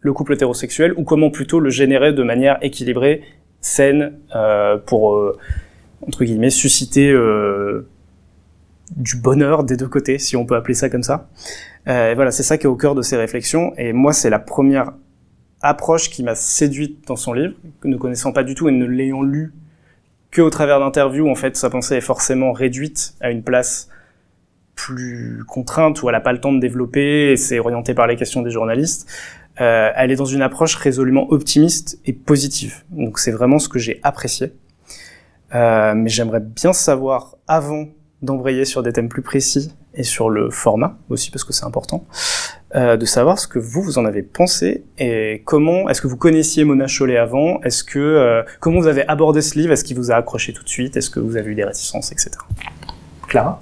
le couple hétérosexuel ou comment plutôt le générer de manière équilibrée, saine, euh, pour, euh, entre guillemets, susciter euh, du bonheur des deux côtés, si on peut appeler ça comme ça. Euh, et voilà, c'est ça qui est au cœur de ses réflexions. Et moi, c'est la première approche qui m'a séduite dans son livre, ne connaissant pas du tout et ne l'ayant lu que au travers d'interviews. En fait, sa pensée est forcément réduite à une place plus contrainte où elle n'a pas le temps de développer et c'est orienté par les questions des journalistes. Euh, elle est dans une approche résolument optimiste et positive. Donc c'est vraiment ce que j'ai apprécié. Euh, mais j'aimerais bien savoir, avant d'embrayer sur des thèmes plus précis et sur le format aussi, parce que c'est important, euh, de savoir ce que vous, vous en avez pensé et comment, est-ce que vous connaissiez Mona Chollet avant, est-ce que, euh, comment vous avez abordé ce livre, est-ce qu'il vous a accroché tout de suite, est-ce que vous avez eu des réticences, etc. Clara?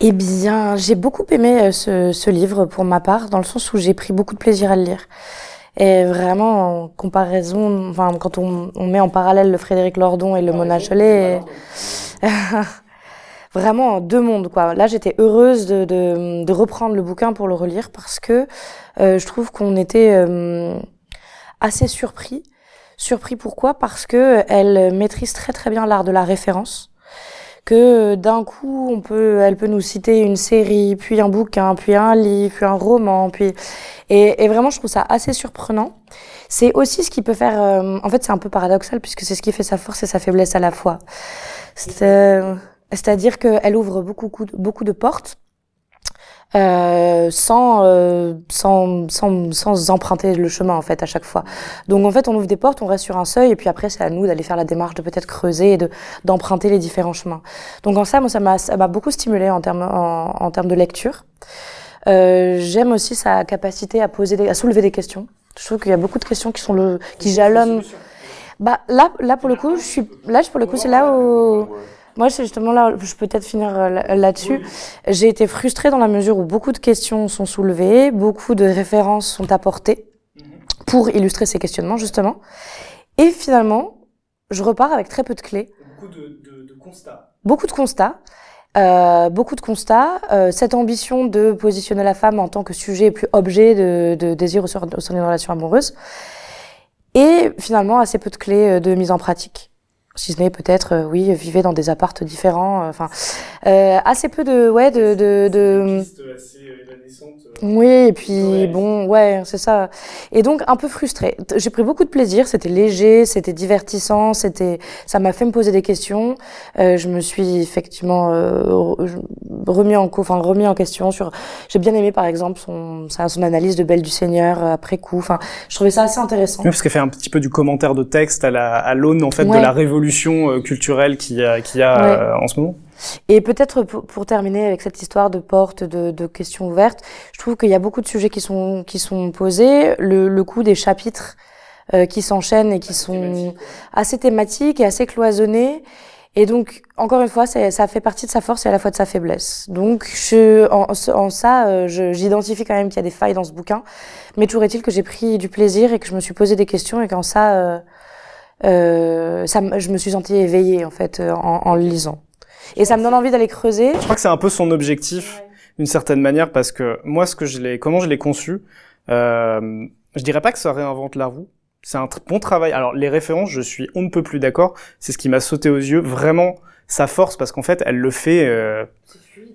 Eh bien, j'ai beaucoup aimé euh, ce, ce livre pour ma part, dans le sens où j'ai pris beaucoup de plaisir à le lire. Et vraiment, en comparaison, enfin, quand on, on met en parallèle le Frédéric Lordon et le Mona Chollet, vraiment deux mondes, quoi. Là, j'étais heureuse de, de, de reprendre le bouquin pour le relire parce que euh, je trouve qu'on était euh, assez surpris Surpris pourquoi? Parce que elle maîtrise très très bien l'art de la référence. Que d'un coup, on peut, elle peut nous citer une série, puis un bouquin, puis un livre, puis un roman, puis et, et vraiment, je trouve ça assez surprenant. C'est aussi ce qui peut faire. euh, en fait, c'est un peu paradoxal puisque c'est ce qui fait sa force et sa faiblesse à la fois. C'est, euh, C'est-à-dire qu'elle ouvre beaucoup, coup- beaucoup de portes euh, sans, euh, sans, sans, sans emprunter le chemin en fait à chaque fois. Donc en fait, on ouvre des portes, on reste sur un seuil et puis après, c'est à nous d'aller faire la démarche de peut-être creuser et de d'emprunter les différents chemins. Donc en ça, moi, ça m'a ça m'a beaucoup stimulé en termes en, en termes de lecture. Euh, J'aime aussi sa capacité à poser, des, à soulever des questions. Je trouve qu'il y a beaucoup de questions qui sont le, qui jalonnent. Bah là, là pour le coup, je suis là pour le coup, c'est là où moi c'est justement là, je peux peut-être finir euh, là- là-dessus. J'ai été frustrée dans la mesure où beaucoup de questions sont soulevées, beaucoup de références sont apportées pour illustrer ces questionnements justement, et finalement, je repars avec très peu de clés Beaucoup de, de, de constats. beaucoup de constats. Euh, beaucoup de constats, euh, cette ambition de positionner la femme en tant que sujet et plus objet de, de désir au sein d'une relation amoureuse, et finalement assez peu de clés euh, de mise en pratique. Si ce n'est peut-être, euh, oui, vivez dans des appartes différents, euh, enfin, euh, assez peu de, ouais, de, de, de, assez évanescente. oui, et puis Ouais. bon, ouais, c'est ça. Et donc un peu frustrée. J'ai pris beaucoup de plaisir. C'était léger, c'était divertissant, c'était, ça m'a fait me poser des questions. Euh, je me suis effectivement euh, remis en, enfin remis en question sur. J'ai bien aimé par exemple son, sa- son analyse de Belle du Seigneur euh, après coup. Enfin, je trouvais ça assez intéressant. Oui, parce qu'elle fait un petit peu du commentaire de texte à la à l'aune en fait Ouais. de la révolution euh, culturelle qu'il y a, qu'il y a Ouais. euh, en ce moment. Et peut-être pour, pour terminer avec cette histoire de porte, de, de questions ouvertes, je trouve qu'il y a beaucoup de sujets qui sont qui sont posés. Le, le coup des chapitres euh, qui s'enchaînent et qui sont assez thématiques et assez cloisonnés. Et donc, encore une fois, c'est- ça fait partie de sa force et à la fois de sa faiblesse. Donc, je, en, en ça, euh, je- j'identifie quand même qu'il y a des failles dans ce bouquin. Mais toujours est-il que j'ai pris du plaisir et que je me suis posé des questions et qu'en ça, euh, euh, ça, me- je me suis sentie éveillée en fait euh, en, en le lisant. Et ça me donne envie d'aller creuser. Je crois que c'est un peu son objectif d'une certaine manière parce que moi ce que je l'ai comment je l'ai conçu euh, je dirais pas que ça réinvente la roue. C'est un bon travail. Alors les références je suis on ne peut plus d'accord. C'est ce qui m'a sauté aux yeux. Vraiment sa force parce qu'en fait elle le fait euh,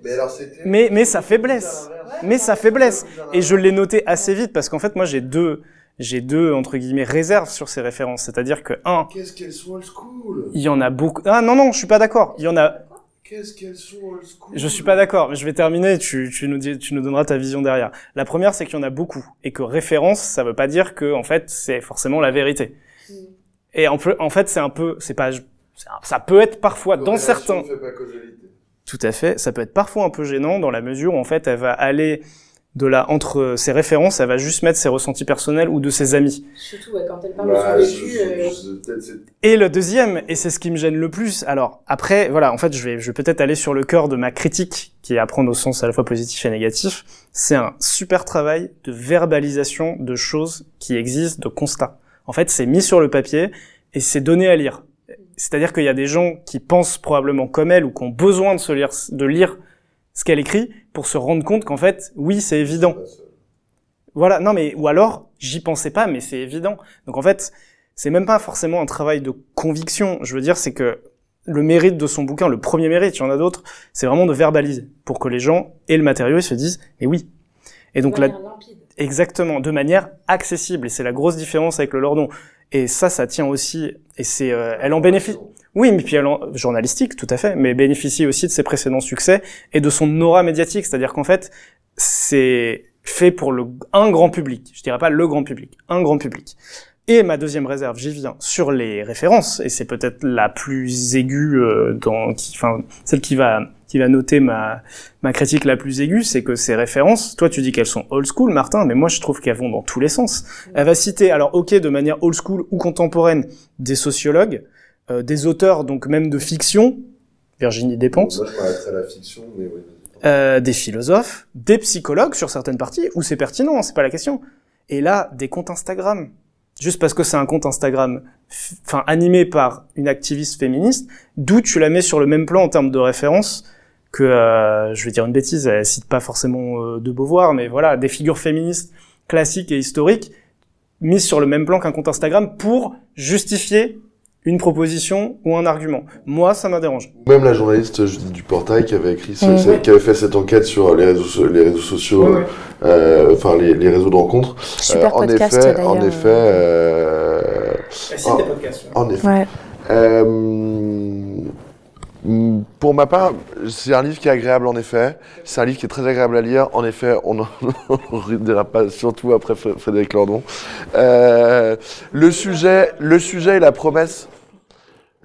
Mais alors c'était. mais mais sa faiblesse mais sa faiblesse et je l'ai noté assez vite parce qu'en fait moi j'ai deux j'ai deux entre guillemets réserves sur ces références. C'est-à-dire que un Qu'est-ce qu'elles sont old school? il y en a beaucoup. Ah non non je suis pas d'accord. Il y en a Qu'est-ce qu'elles sont old school? Je suis pas d'accord, mais je vais terminer, tu, tu, nous dis, tu nous donneras ta vision derrière. La première, c'est qu'il y en a beaucoup, et que référence, ça veut pas dire que, en fait, c'est forcément la vérité. Et en, en fait, c'est un peu, c'est pas, ça peut être parfois, dans certains, fait pas causalité. tout à fait, ça peut être parfois un peu gênant dans la mesure où, en fait, elle va aller de là, entre ses références, elle va juste mettre ses ressentis personnels ou de ses amis. Surtout quand elle Bah, je- je- peut-être c'est- Et le deuxième, et c'est ce qui me gêne le plus, alors après, voilà, en fait, je vais, je vais peut-être aller sur le cœur de ma critique, qui est à prendre au sens à la fois positif et négatif, c'est un super travail de verbalisation de choses qui existent, de constats. En fait, c'est mis sur le papier et c'est donné à lire. C'est-à-dire qu'il y a des gens qui pensent probablement comme elle ou qui ont besoin de se lire, de lire ce qu'elle écrit pour se rendre compte qu'en fait, oui, c'est évident. Voilà, non mais ou alors j'y pensais pas, mais c'est évident. Donc en fait, c'est même pas forcément un travail de conviction. Je veux dire, c'est que le mérite de son bouquin, le premier mérite, il y en a d'autres, c'est vraiment de verbaliser pour que les gens aient le matériau et se disent, mais oui. Et donc là, exactement, de manière accessible. Et c'est la grosse différence avec le Lordon. Et ça, ça tient aussi, et c'est, euh, elle en bénéficie. Oui, mais puis en, journalistique, tout à fait, mais bénéficie aussi de ses précédents succès et de son aura médiatique. C'est-à-dire qu'en fait, c'est fait pour le, un grand public. Je dirais pas le grand public, un grand public. Et ma deuxième réserve, j'y viens, sur les références, et c'est peut-être la plus aiguë, euh, dans, enfin, celle qui va, qui va noter ma, ma critique la plus aiguë, c'est que ces références, toi tu dis qu'elles sont old school, Martin, mais moi je trouve qu'elles vont dans tous les sens. Elle va citer, alors ok, de manière old school ou contemporaine, des sociologues, euh, des auteurs, donc même de fiction, Virginie Despentes, Moi, je à la fiction, mais oui. euh, des philosophes, des psychologues sur certaines parties, où c'est pertinent, c'est pas la question. Et là, des comptes Instagram. Juste parce que c'est un compte Instagram, enfin animé par une activiste féministe, d'où tu la mets sur le même plan en termes de référence que, euh, je vais dire une bêtise, elle cite pas forcément euh, de Beauvoir, mais voilà, des figures féministes classiques et historiques. mise sur le même plan qu'un compte Instagram pour justifier une proposition ou un argument. Moi, ça m'a dérangé. Même la journaliste Judith Duportail qui avait écrit, ce- ce- qui avait fait cette enquête sur les réseaux, les réseaux sociaux, ouais. euh, enfin les, les réseaux de rencontres. Super Euh, en podcast effet, d'ailleurs. en effet, euh, c'est des podcasts. en effet. Ouais. Euh, pour ma part, c'est un livre qui est agréable en effet. C'est un livre qui est très agréable à lire. En effet, on n'en dira pas, surtout après Fr- Frédéric Lordon. Euh, le sujet, le sujet et la promesse.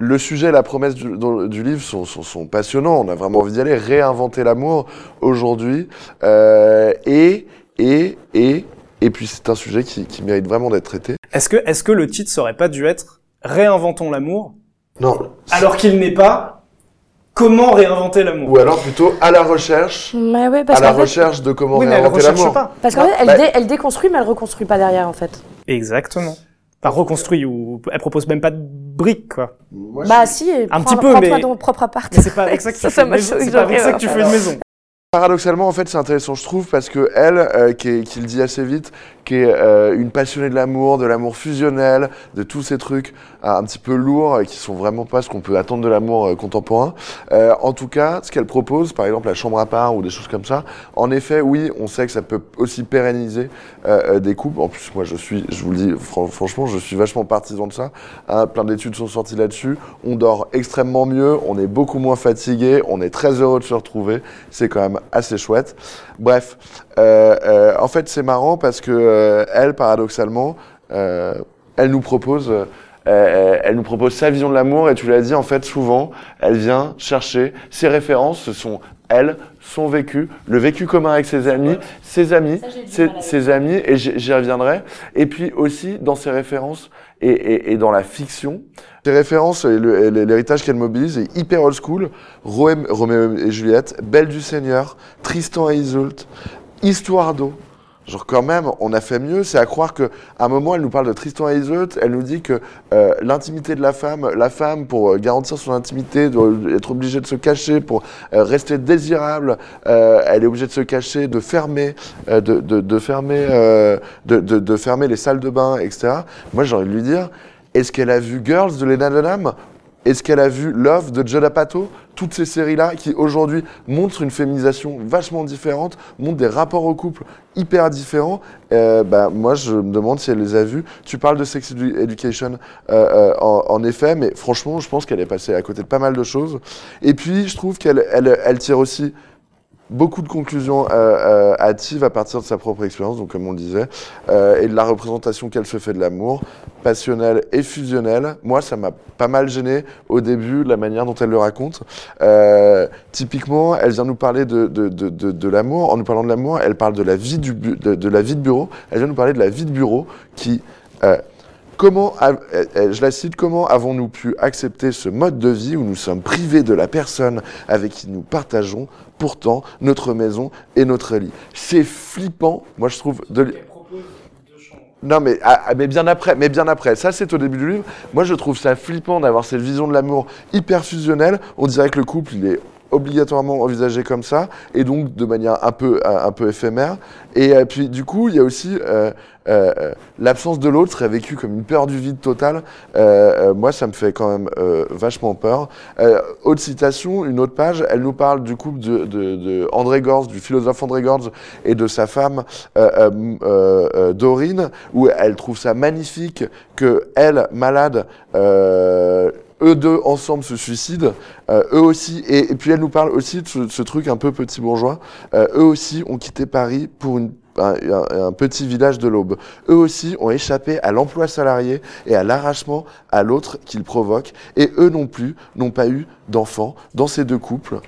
Le sujet et la promesse du, livre sont, sont, sont passionnants. On a vraiment envie d'y aller. Réinventer l'amour aujourd'hui. Euh, et, et, et, et puis c'est un sujet qui, qui mérite vraiment d'être traité. Est-ce que, est-ce que le titre serait pas dû être Réinventons l'amour, Non. alors qu'il n'est pas Comment réinventer l'amour? Ou alors plutôt à la recherche Mais ouais, parce à la fait, recherche de comment Oui, réinventer l'amour. parce qu'en fait, elle, Bah- dé- elle déconstruit, mais elle reconstruit pas derrière, en fait. Exactement. Pas reconstruit ou elle propose même pas de briques quoi. Moi, Bah si, et Un prends- petit peu, mais- dans ton propre appart. Mais c'est pas avec ça que tu Ça, fais ça une m'a maison. choqué, C'est pas avec j'aurais ça que tu fais une alors. maison. Paradoxalement, en fait, c'est intéressant, je trouve, parce que elle, euh, qui, est- qui le dit assez vite, qui est euh, une passionnée de l'amour, de l'amour fusionnel, de tous ces trucs euh, un petit peu lourds et qui sont vraiment pas ce qu'on peut attendre de l'amour euh, contemporain. En tout cas, ce qu'elle propose, par exemple la chambre à part ou des choses comme ça, en effet, oui, on sait que ça peut aussi pérenniser des couples. En plus, moi, je suis, je vous le dis, fran- franchement, je suis vachement partisan de ça. Hein, plein d'études sont sorties là-dessus. On dort extrêmement mieux, on est beaucoup moins fatigué, on est très heureux de se retrouver. C'est quand même assez chouette. Bref, en fait, c'est marrant parce que euh, elle, paradoxalement, euh, elle nous propose. euh, euh, elle nous propose sa vision de l'amour et tu l'as dit en fait souvent elle vient chercher ses références ce sont elle son vécu le vécu commun avec ses amis ses amis ses, ses amis et j'y reviendrai. Et puis aussi dans ses références et, et, et dans la fiction ses références et l'héritage qu'elle mobilise est hyper old school. Roméo et Juliette Belle du Seigneur Tristan et Isolde Histoire d'eau Genre quand même, on a fait mieux. C'est à croire que à un moment, elle nous parle de Tristan et Isolde. Elle nous dit que euh, l'intimité de la femme, la femme pour euh, garantir son intimité, doit être obligée de se cacher pour euh, rester désirable. elle est obligée de se cacher, de fermer, de, fermer, de fermer les salles de bain, etc. Moi, j'ai envie de lui dire, est-ce qu'elle a vu Girls de Lena Dunham? Est-ce qu'elle a vu Love de Judd Apatow? Toutes ces séries-là qui aujourd'hui montrent une féminisation vachement différente, montrent des rapports au couple hyper différents. Euh, bah, moi, je me demande si elle les a vus. Tu parles de Sex Edu- Education, euh, euh, en, en effet, mais franchement, je pense qu'elle est passée à côté de pas mal de choses. Et puis, je trouve qu'elle elle, elle tire aussi beaucoup de conclusions euh, euh, hâtives à partir de sa propre expérience, donc comme on le disait, euh, et de la représentation qu'elle se fait de l'amour, passionnel et fusionnel. Moi, ça m'a pas mal gêné au début, la manière dont elle le raconte. Euh, typiquement, elle vient nous parler de, de, de, de, l'amour. En nous parlant de l'amour, elle parle de la vie du de, la vie de bureau. Elle vient nous parler de la vie de bureau qui Comment, euh, euh, je la cite, comment avons-nous pu accepter ce mode de vie où nous sommes privés de la personne avec qui nous partageons pourtant notre maison et notre lit? C'est flippant, moi je trouve, de, non, mais, ah, ah, mais bien après, mais bien après. Ça, c'est au début du livre. Moi, je trouve ça flippant d'avoir cette vision de l'amour hyper fusionnelle. On dirait que le couple, il est obligatoirement envisagé comme ça, et donc de manière un peu, un peu éphémère. Et euh, puis, du coup, il y a aussi euh, euh, euh, l'absence de l'autre serait vécue comme une peur du vide totale. Euh, euh, moi, ça me fait quand même euh, vachement peur. Autre citation, une autre page, elle nous parle du couple de, de, de André Gorz, du philosophe André Gorz, et de sa femme Dorine, où elle trouve ça magnifique que elle, malade, eux deux ensemble se suicident, euh, eux aussi, et, et puis elle nous parle aussi de ce, ce truc un peu petit bourgeois, euh, eux aussi ont quitté Paris pour une un, petit village de l'Aube. Eux aussi ont échappé à l'emploi salarié et à l'arrachement à l'autre qu'ils provoquent, et eux non plus n'ont pas eu d'enfants dans ces deux couples.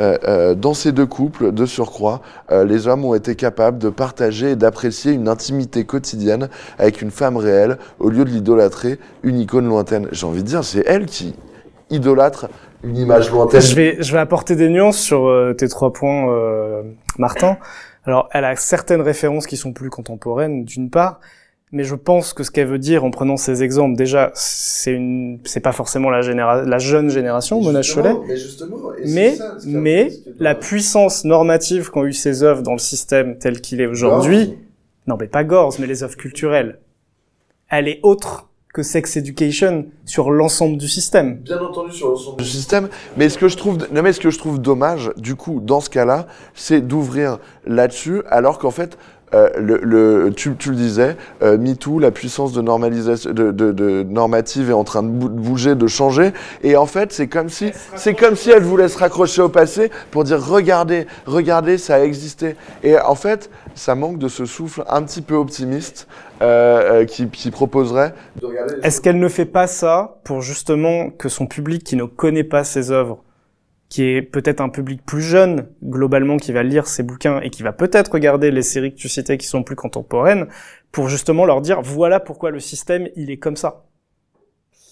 Euh, euh, dans ces deux couples, de surcroît, euh, les hommes ont été capables de partager et d'apprécier une intimité quotidienne avec une femme réelle au lieu de l'idolâtrer une icône lointaine. J'ai envie de dire, c'est elle qui idolâtre une image lointaine. Je vais, apporter des nuances sur tes trois points, Martin. Alors, elle a certaines références qui sont plus contemporaines, d'une part, mais je pense que ce qu'elle veut dire en prenant ces exemples, déjà, c'est une, c'est pas forcément la généra la jeune génération, Mona Chollet, Mais, mais, ça, la puissance normative qu'ont eu ces œuvres dans le système tel qu'il est aujourd'hui, non, mais pas Gorz, mais les œuvres culturelles, elle est autre que Sex Education sur l'ensemble du système. Bien entendu sur l'ensemble du système, mais ce que je trouve, non mais ce que je trouve dommage, du coup, dans ce cas-là, c'est d'ouvrir là-dessus, alors qu'en fait, euh, le, le, tu, tu le disais, euh, MeToo, la puissance de normalisation, de, de, de normative est en train de bou- de bouger, de changer, et en fait, c'est comme si, c'est comme si elle voulait se raccrocher au passé pour dire regardez, regardez, ça a existé. Et en fait, ça manque de ce souffle un petit peu optimiste euh, euh, qui, qui proposerait Est-ce qu'elle ne fait pas ça pour justement que son public qui ne connaît pas ses œuvres, qui est peut-être un public plus jeune globalement qui va lire ses bouquins et qui va peut-être regarder les séries que tu citais qui sont plus contemporaines, pour justement leur dire voilà pourquoi le système il est comme ça.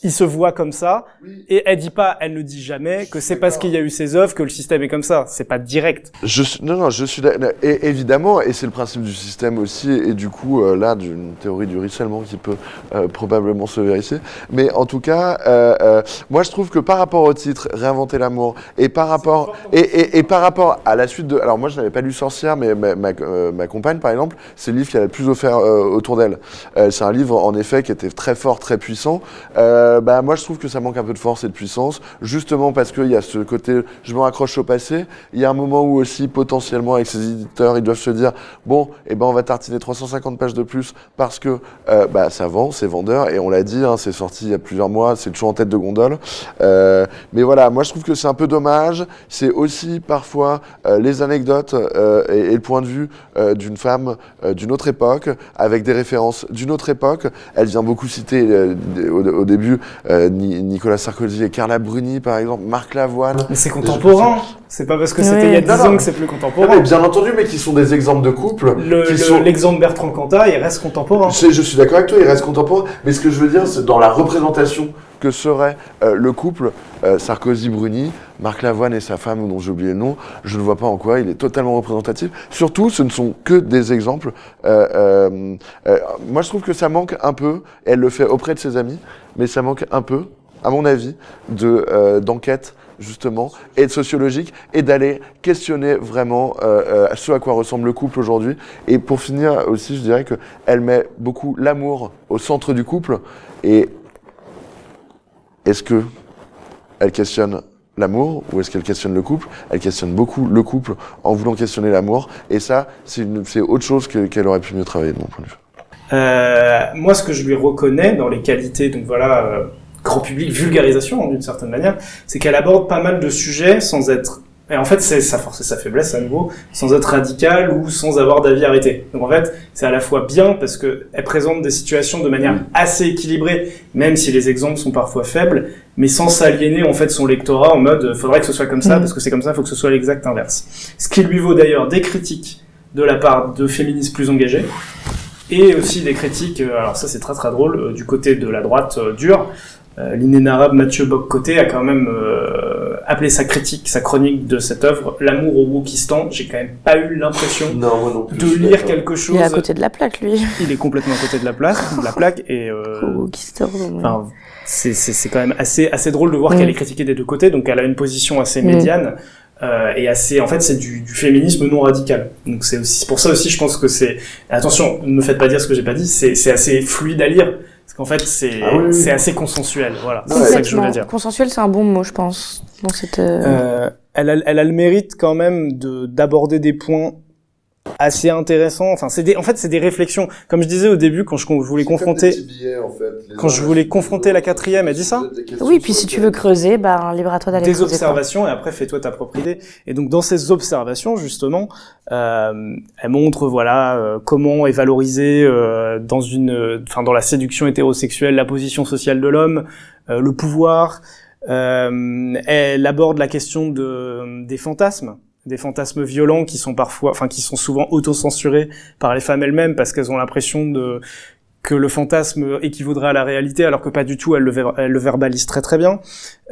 Il se voit comme ça et elle dit pas, elle ne dit jamais que c'est parce qu'il y a eu ces œuvres que le système est comme ça. C'est pas direct. Je suis, non, non, je suis. Et évidemment, et c'est le principe du système aussi, et du coup, euh, là, d'une théorie du ruissellement qui peut euh, probablement se vérifier. Mais en tout cas, euh, euh, moi, je trouve que par rapport au titre, Réinventer l'amour, et par rapport, et, et, et par rapport à la suite de. Alors, moi, je n'avais pas lu Sorcière, mais ma, ma, euh, ma compagne, par exemple, c'est le livre qu'elle a le plus offert euh, autour d'elle. Euh, c'est un livre, en effet, qui était très fort, très puissant. Euh, bah, moi, je trouve que ça manque un peu de force et de puissance, justement parce qu'il y a ce côté, je me raccroche au passé. Il y a un moment où aussi, potentiellement, avec ces éditeurs, ils doivent se dire, bon, eh ben, on va tartiner 350 pages de plus parce que euh, bah, ça vend, c'est vendeur, et on l'a dit, hein, c'est sorti il y a plusieurs mois, c'est toujours en tête de gondole. Euh, mais voilà, moi, je trouve que c'est un peu dommage. C'est aussi parfois euh, les anecdotes euh, et, le point de vue euh, d'une femme euh, d'une autre époque, avec des références d'une autre époque. Elle vient beaucoup citer euh, au, début euh, Nicolas Sarkozy et Carla Bruni, par exemple, Marc Lavoine. Mais c'est contemporain. C'est pas parce que c'était Ouais. il y a 10 Non, non. ans que c'est plus Non, contemporain. mais bien entendu, mais qui sont des exemples de couples. Le- sont... L'exemple Bertrand Cantat, il reste contemporain. Je, je suis d'accord avec toi, il reste contemporain. Mais ce que je veux dire, c'est dans la représentation que serait euh, le couple euh, Sarkozy-Bruni, Marc Lavoine et sa femme, dont j'ai oublié le nom, je ne vois pas en quoi il est totalement représentatif. Surtout, ce ne sont que des exemples. Euh, euh, euh, moi, je trouve que ça manque un peu, et elle le fait auprès de ses amis, mais ça manque un peu, à mon avis, de euh, d'enquête justement, et de sociologique, et d'aller questionner vraiment euh, euh, ce à quoi ressemble le couple aujourd'hui. Et pour finir aussi, je dirais que elle met beaucoup l'amour au centre du couple. Et est-ce que elle questionne l'amour ou est-ce qu'elle questionne le couple? Elle questionne beaucoup le couple en voulant questionner l'amour. Et ça, c'est autre chose que- qu'elle aurait pu mieux travailler de mon point de vue. Euh, moi, ce que je lui reconnais dans les qualités, donc voilà, grand public, vulgarisation d'une certaine manière, c'est qu'elle aborde pas mal de sujets sans être, et en fait, c'est sa force et sa faiblesse à nouveau, sans être radicale ou sans avoir d'avis arrêté. Donc en fait, c'est à la fois bien parce que elle présente des situations de manière assez équilibrée, même si les exemples sont parfois faibles, mais sans s'aliéner en fait son lectorat en mode, euh, faudrait que ce soit comme ça Mhm. parce que c'est comme ça, faut que ce soit l'exact inverse. Ce qui lui vaut d'ailleurs des critiques de la part de féministes plus engagés et aussi des critiques, euh, alors ça c'est très très drôle, euh, du côté de la droite dure. Euh, L'inénarrable Mathieu Bock-Côté a quand même euh, appelé sa critique, sa chronique de cette œuvre, L'amour au Wokistan. J'ai quand même pas eu l'impression de lire quelque chose. Il est à côté de la plaque, lui. Il est complètement à côté de la, place, de la plaque et euh. Enfin, c'est c'est c'est quand même assez assez drôle de voir Mm. qu'elle est critiquée des deux côtés, donc elle a une position assez Mm. médiane euh, et assez. En fait, c'est du, du féminisme non radical. Donc c'est aussi c'est pour ça aussi, je pense que c'est. Attention, ne me faites pas dire ce que j'ai pas dit. C'est c'est assez fluide à lire qu'en fait c'est Ah oui, oui. c'est assez consensuel. Voilà, c'est ça que je voulais dire. Consensuel, c'est un bon mot, je pense, dans cette. euh, Euh, elle, a, elle a le mérite quand même de d'aborder des points assez intéressants. Enfin, c'est des, en fait, c'est des réflexions. Comme je disais au début, quand je, voulais confronter, quand je voulais confronter la quatrième, elle dit ça Oui, puis si tu veux creuser, bah, libre à toi d'aller des observations et après fais-toi ta propre idée. Et donc dans ces observations justement, euh, elle montre voilà euh, comment est valorisée euh, dans une, enfin dans la séduction hétérosexuelle la position sociale de l'homme, euh, le pouvoir. Euh, elle aborde la question de des fantasmes des fantasmes violents qui sont parfois, enfin qui sont souvent autocensurés par les femmes elles-mêmes parce qu'elles ont l'impression de que le fantasme équivaudrait à la réalité, alors que pas du tout, elle le, ver- verbalise très très bien.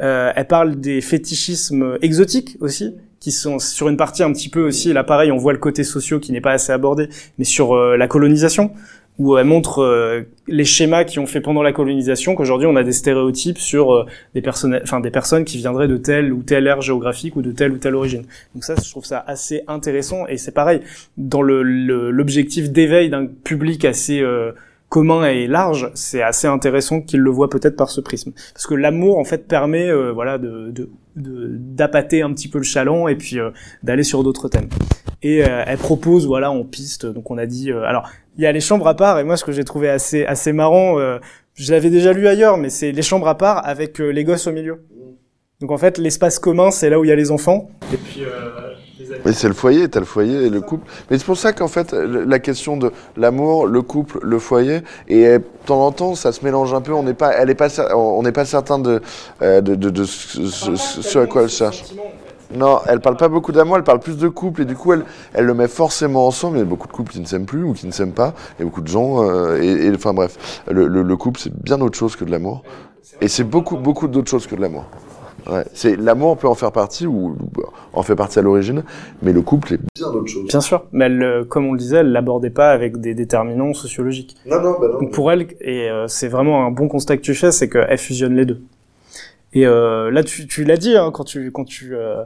Euh, elle parle des fétichismes exotiques aussi, qui sont sur une partie un petit peu aussi, là pareil, on voit le côté socio qui n'est pas assez abordé, mais sur euh, la colonisation, où elle montre euh, les schémas qui ont fait pendant la colonisation, qu'aujourd'hui on a des stéréotypes sur euh, des, personnes, enfin, des personnes qui viendraient de telle ou telle ère géographique ou de telle ou telle origine. Donc ça, je trouve ça assez intéressant, et c'est pareil, dans le- le- l'objectif d'éveil d'un public assez... euh, commun et large, c'est assez intéressant qu'il le voit peut-être par ce prisme. Parce que l'amour, en fait, permet, euh, voilà, de, d'appâter un petit peu le chaland et puis euh, d'aller sur d'autres thèmes. Et euh, elle propose, voilà, en piste. Donc on a dit, euh, alors il y a les chambres à part et moi ce que j'ai trouvé assez assez marrant, euh, je l'avais déjà lu ailleurs, mais c'est les chambres à part avec euh, les gosses au milieu. Donc en fait, l'espace commun, c'est là où il y a les enfants. Et puis euh, les amis. Oui, c'est le foyer, t'as le foyer et le couple. Mais c'est pour ça qu'en fait, la question de l'amour, le couple, le foyer, et euh, de temps en temps, ça se mélange un peu. On n'est pas, elle est pas, on n'est pas certain de, de, de, de ce, ce- ce- ce à quoi elle cherche. Non, elle parle pas beaucoup d'amour, elle parle plus de couple, et du coup, elle, elle le met forcément ensemble. Il y a beaucoup de couples qui ne s'aiment plus ou qui ne s'aiment pas. A beaucoup de gens, euh, et, et- enfin bref, le, le, le couple, c'est bien autre chose que de l'amour. Et c'est beaucoup, beaucoup d'autres choses que de l'amour. Ouais, c'est l'amour peut en faire partie ou en fait partie à l'origine, mais le couple est bien autre chose. Bien sûr, mais elle, euh, comme on le disait, elle l'abordait pas avec des déterminants sociologiques. Non, non, bah non. Donc pour elle, et euh, c'est vraiment un bon constat que tu fais, c'est qu'elle fusionne les deux. Et euh, là, tu, tu l'as dit hein, quand tu quand tu euh,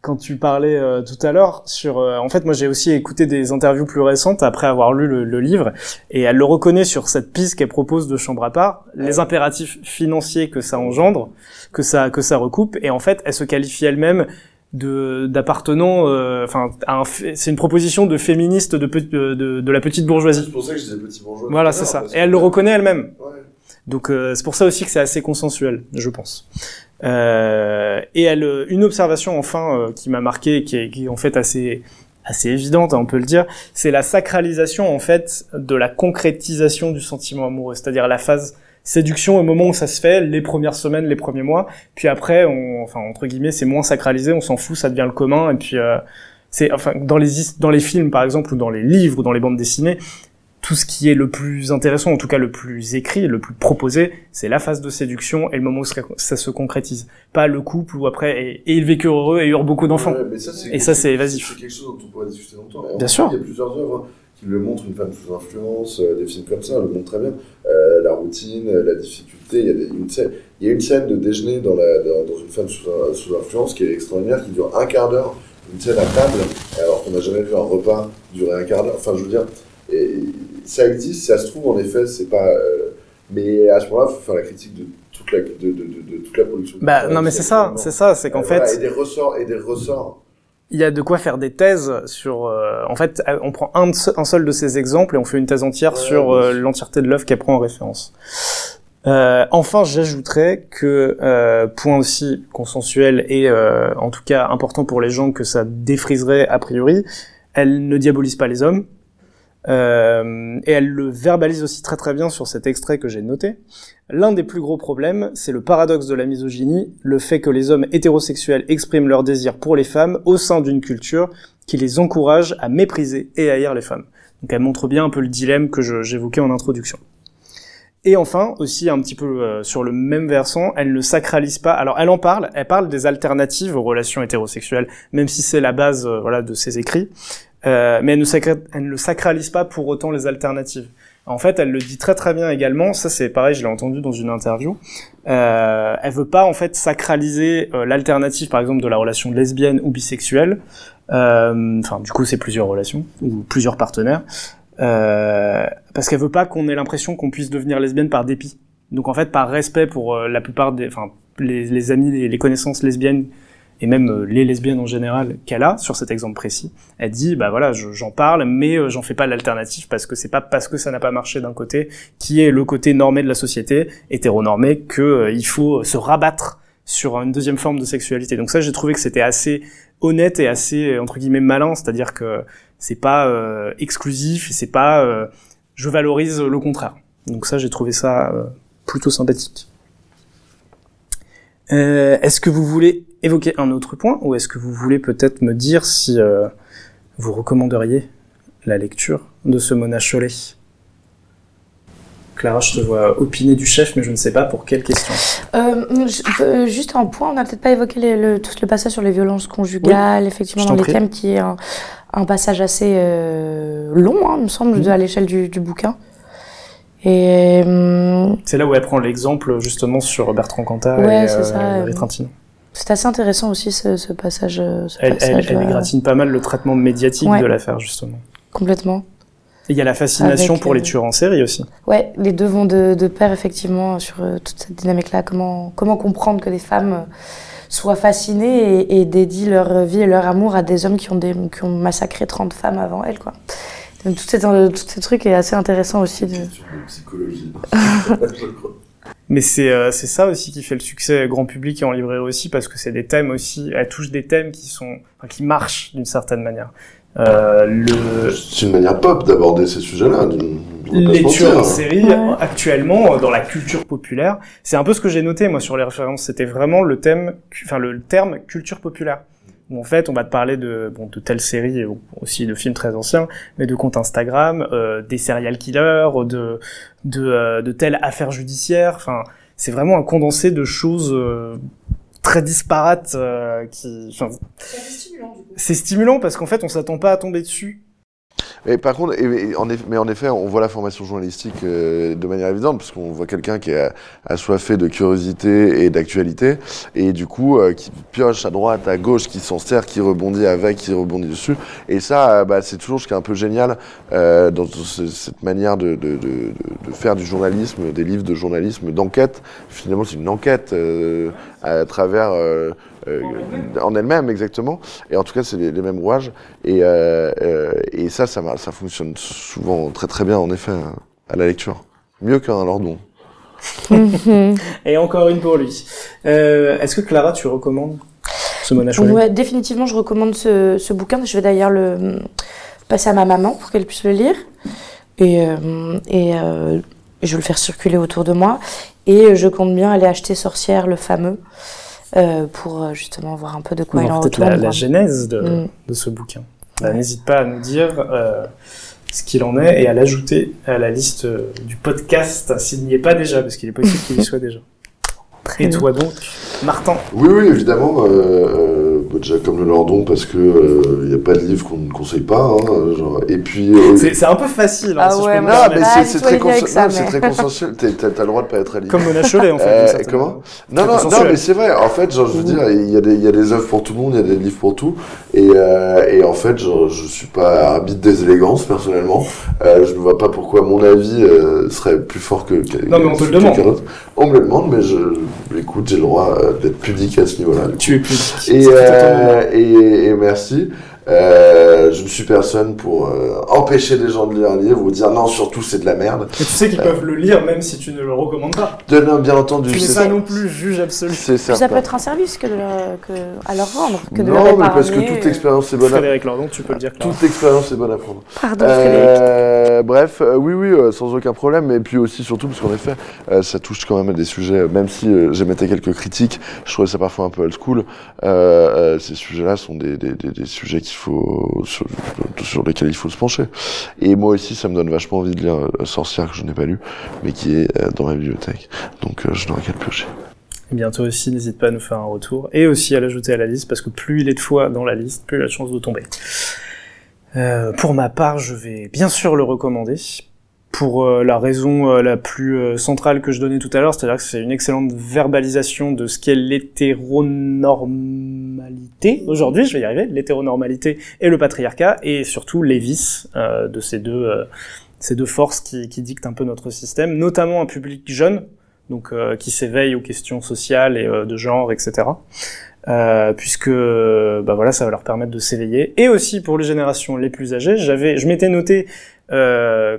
quand tu parlais euh, tout à l'heure sur. euh, en fait, moi, j'ai aussi écouté des interviews plus récentes après avoir lu le, le livre, et elle le reconnaît sur cette piste qu'elle propose de chambre à part, les impératifs financiers que ça engendre, que ça que ça recoupe, et en fait, elle se qualifie elle-même de d'appartenant euh, enfin à un c'est une proposition de féministe de, de, de, de la petite bourgeoisie pour ça que je disais petit bourgeois. voilà c'est ça et elle le reconnaît elle-même Ouais. Donc euh, c'est pour ça aussi que c'est assez consensuel, je pense. Euh, et elle, euh, une observation enfin euh, qui m'a marqué, qui est, qui est en fait assez assez évidente, hein, on peut le dire, c'est la sacralisation en fait de la concrétisation du sentiment amoureux, c'est-à-dire la phase séduction au moment où ça se fait, les premières semaines, les premiers mois, puis après, on, enfin entre guillemets, c'est moins sacralisé, on s'en fout, ça devient le commun, et puis euh, c'est enfin dans les dans les films par exemple ou dans les livres ou dans les bandes dessinées, tout ce qui est le plus intéressant, en tout cas le plus écrit, le plus proposé, c'est la phase de séduction et le moment où ça, se concrétise. Pas le couple où après, et, et ils vécurent heureux et eurent beaucoup d'enfants. Ouais, Et ça, c'est évasif. C'est quelque chose dont on pourrait discuter longtemps. Bien fait, sûr. Il y a plusieurs œuvres qui le montrent, une femme sous influence, euh, des films comme ça le montrent très bien. Euh, la routine, euh, la difficulté. Il y, a des- une scène, il y a une scène de déjeuner dans, la, dans, dans une femme sous, sous influence qui est extraordinaire, qui dure un quart d'heure. Une scène à table, alors qu'on n'a jamais vu un repas durer un quart d'heure. Enfin, je veux dire, et ça existe, ça se trouve, en effet, c'est pas. euh, mais à ce moment-là, il faut faire la critique de toute la, de, de, de, de toute la production. Bah non mais c'est ça, c'est ça, c'est qu'en Euh, voilà, fait, et des ressorts, et des ressorts. il y a de quoi faire des thèses sur. euh, en fait, on prend un, seul de ces exemples et on fait une thèse entière Ouais, sur l'entièreté de l'œuvre qu'elle prend en référence. Euh, enfin, j'ajouterais que euh, point aussi consensuel et euh, en tout cas important pour les gens que ça défriserait a priori, elle ne diabolise pas les hommes. Euh, et elle le verbalise aussi très très bien sur cet extrait que j'ai noté. L'un des plus gros problèmes, c'est le paradoxe de la misogynie, le fait que les hommes hétérosexuels expriment leur désir pour les femmes au sein d'une culture qui les encourage à mépriser et haïr les femmes. Donc elle montre bien un peu le dilemme que j'évoquais en introduction. Et enfin, aussi un petit peu euh, sur le même versant, elle ne sacralise pas. Alors, elle en parle. Elle parle des alternatives aux relations hétérosexuelles, même si c'est la base, euh, voilà, de ses écrits. Euh, mais elle ne, sacra- sacralise pas pour autant les alternatives. En fait, elle le dit très très bien également. Ça, c'est pareil, je l'ai entendu dans une interview. Euh, elle veut pas en fait sacraliser euh, l'alternative, par exemple, de la relation lesbienne ou bisexuelle. Euh, Enfin, du coup, c'est plusieurs relations ou plusieurs partenaires. Euh, parce qu'elle veut pas qu'on ait l'impression qu'on puisse devenir lesbienne par dépit. Donc en fait, par respect pour euh, la plupart des, enfin, les, amis, les connaissances lesbiennes et même euh, les lesbiennes en général qu'elle a sur cet exemple précis, elle dit bah voilà, je- j'en parle, mais euh, j'en fais pas l'alternative parce que c'est pas parce que ça n'a pas marché d'un côté, qui est le côté normé de la société, hétéronormé, que euh, il faut se rabattre sur une deuxième forme de sexualité. Donc ça, j'ai trouvé que c'était assez honnête et assez entre guillemets malin, c'est-à-dire que c'est pas euh, exclusif c'est pas je valorise le contraire. Donc ça, j'ai trouvé ça plutôt sympathique. Euh, est-ce que vous voulez évoquer un autre point ou est-ce que vous voulez peut-être me dire si euh, vous recommanderiez la lecture de ce Mona Chollet? Clara, je te vois opiner du chef, mais je ne sais pas pour quelle question. Euh, je- juste un point, on n'a peut-être pas évoqué les- le, tout le passage sur les violences conjugales, effectivement, dans les prie. thèmes, qui est un, un passage assez long, hein, il me semble, Mhm. à l'échelle du, du bouquin. Et hum, C'est là où elle prend l'exemple justement sur Bertrand Cantat Ouais, et euh, ça, euh, Trentino. c'est assez intéressant aussi ce, ce passage. euh, Ce Elle, passage elle égratigne pas mal le traitement médiatique Ouais. de l'affaire justement. Complètement. Et il y a la fascination Avec, pour les euh, tueurs en série aussi. Ouais, les deux vont de, de pair effectivement sur euh, toute cette dynamique-là. Comment, comment comprendre que des femmes euh, soient fascinées et, et dédient leur vie et leur amour à des hommes qui ont, des, qui ont massacré 30 femmes avant elles, quoi. Donc tout, cet, euh, tout ce truc est assez intéressant aussi. De... psychologie. Mais c'est euh, c'est ça aussi qui fait le succès grand public et en librairie aussi parce que c'est des thèmes aussi, elle touche des thèmes qui sont, enfin, qui marchent d'une certaine manière. Euh, le, C'est une manière pop d'aborder ces sujets-là. les tueurs en série Ouais. actuellement dans la culture populaire, c'est un peu ce que j'ai noté moi sur les références. C'était vraiment le thème, enfin le terme culture populaire. Où en fait, on va te parler de bon de telles séries et aussi de films très anciens, mais de comptes Instagram, euh, des serial killers, de de euh, de telles affaires judiciaires. Enfin, c'est vraiment un condensé de choses euh, très disparates euh, qui. Enfin, c'est stimulant parce qu'en fait, on s'attend pas à tomber dessus. Mais par contre, en eff- mais en effet, on voit la formation journalistique euh, de manière évidente, parce qu'on voit quelqu'un qui est assoiffé de curiosité et d'actualité, et du coup, euh, qui pioche à droite, à gauche, qui s'en sert, qui rebondit avec, qui rebondit dessus. Et ça, euh, bah, c'est toujours ce qui est un peu génial euh, dans ce- cette manière de, de, de, de- de faire du journalisme, des livres de journalisme, d'enquête. Finalement, c'est une enquête euh, à travers... euh, en elle-même, exactement. Et en tout cas, c'est les, les mêmes rouages. Et, euh, euh, et ça, ça, fonctionne souvent très très bien, en effet, hein, à la lecture. Mieux qu'un Lordon. Et encore une pour lui. Euh, Est-ce que Clara, tu recommandes ce Mona Ouais, définitivement, je recommande ce, ce bouquin. Je vais d'ailleurs le passer à ma maman pour qu'elle puisse le lire. Et, euh, et euh, je vais le faire circuler autour de moi. Et je compte bien aller acheter Sorcière, le fameux, euh, pour euh, justement voir un peu de quoi il en Peut-être retourne. la, la genèse de, Mm. de ce bouquin. Bah, N'hésite pas à nous dire euh, ce qu'il en est et à l'ajouter à la liste du podcast s'il n'y est pas déjà, parce qu'il est possible qu'il y soit déjà. Très Et bien. toi donc, Martin Oui, oui, évidemment. Euh, euh, bah, déjà comme le Lordon, parce que il n'y a pas de livre qu'on ne conseille pas. Hein, genre, et puis. euh, C'est c'est un peu facile, hein, Ah si je ouais, peux Non, permettre. mais Ah, c'est très, c'est mais- très consensuel. T'as le droit de pas être à lire. Comme Mona Chollet, en fait. Euh, certaine comment. Non, non, non, mais c'est vrai. En fait, genre, je veux dire, il y a des, il y a des œuvres pour tout le monde, il y a des livres pour tout. Et, euh, et en fait, genre, je suis pas arbitre des élégances, personnellement. Euh, je ne vois pas pourquoi mon avis euh, serait plus fort que, que Non, mais on te le que quelqu'un demande. d'autre. On me le demande, mais je, écoute, j'ai le droit euh, d'être pudique à ce niveau-là. Tu es. Et, honneur. euh, et, et merci. Euh, je ne suis personne pour euh, empêcher les gens de lire un livre ou dire non, surtout c'est de la merde. Mais tu sais qu'ils peuvent le lire même si tu ne le recommandes pas. De, non, bien entendu, Tu n'es pas non plus juge absolu. c'est ça certain. peut être un service que de leur, que, à leur rendre, que de non, leur mais parce que toute expérience est bonne à Frédéric Lordon, tu peux le dire toute expérience est bonne à prendre. Pardon, Frédéric. Euh, bref, euh, oui, oui, euh, sans aucun problème. Et puis aussi, surtout, parce qu'en effet, euh, ça touche quand même à des sujets, euh, même si euh, j'émettais quelques critiques, je trouvais ça parfois un peu old school. Euh, euh, ces sujets-là sont des, des, des, des sujets qu'il faut, sur, lesquels il faut se pencher. Et moi aussi, ça me donne vachement envie de lire euh, Sorcière, que je n'ai pas lu, mais qui est euh, dans ma bibliothèque. Donc, euh, je n'aurai qu'à le piocher. Et bien toi aussi, n'hésite pas à nous faire un retour et aussi à l'ajouter à la liste parce que plus il est de fois dans la liste, plus il a de chance de tomber. Pour ma part, je vais bien sûr le recommander pour euh, la raison euh, la plus euh, centrale que je donnais tout à l'heure, c'est-à-dire que c'est une excellente verbalisation de ce qu'est l'hétéronormalité. Aujourd'hui, je vais y arriver, l'hétéronormalité et le patriarcat, et surtout les vices euh, de ces deux, euh, ces deux forces qui, qui dictent un peu notre système, notamment un public jeune, donc euh, qui s'éveille aux questions sociales et de genre, etc. Euh, puisque bah voilà, ça va leur permettre de s'éveiller. Et aussi pour les générations les plus âgées, j'avais, je m'étais noté euh,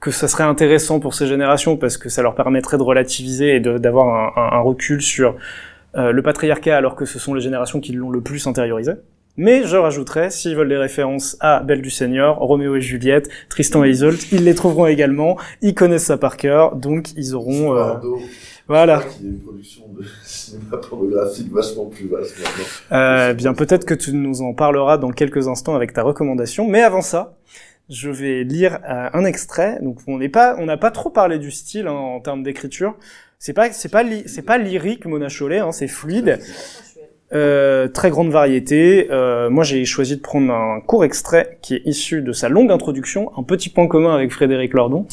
que ça serait intéressant pour ces générations parce que ça leur permettrait de relativiser et d'avoir un, un- un recul sur euh, le patriarcat alors que ce sont les générations qui l'ont le plus intériorisé. Mais je rajouterais, s'ils veulent des références à Belle du Seigneur, Roméo et Juliette, Tristan et Isolde, ils les trouveront également, ils connaissent ça par cœur, donc ils auront... euh, voilà. Il y a une production de cinéma pornographique vachement plus vaste maintenant. Euh, bien, peut-être que tu nous en parleras dans quelques instants avec ta recommandation. Mais avant ça, je vais lire euh, un extrait. Donc, on n'est pas, on n'a pas trop parlé du style hein, en termes d'écriture. C'est pas, c'est pas, c'est pas lyrique, Mona Chollet. Hein, c'est fluide. Euh, très grande variété. Euh, moi, j'ai choisi de prendre un court extrait qui est issu de sa longue introduction. Un petit point commun avec Frédéric Lordon,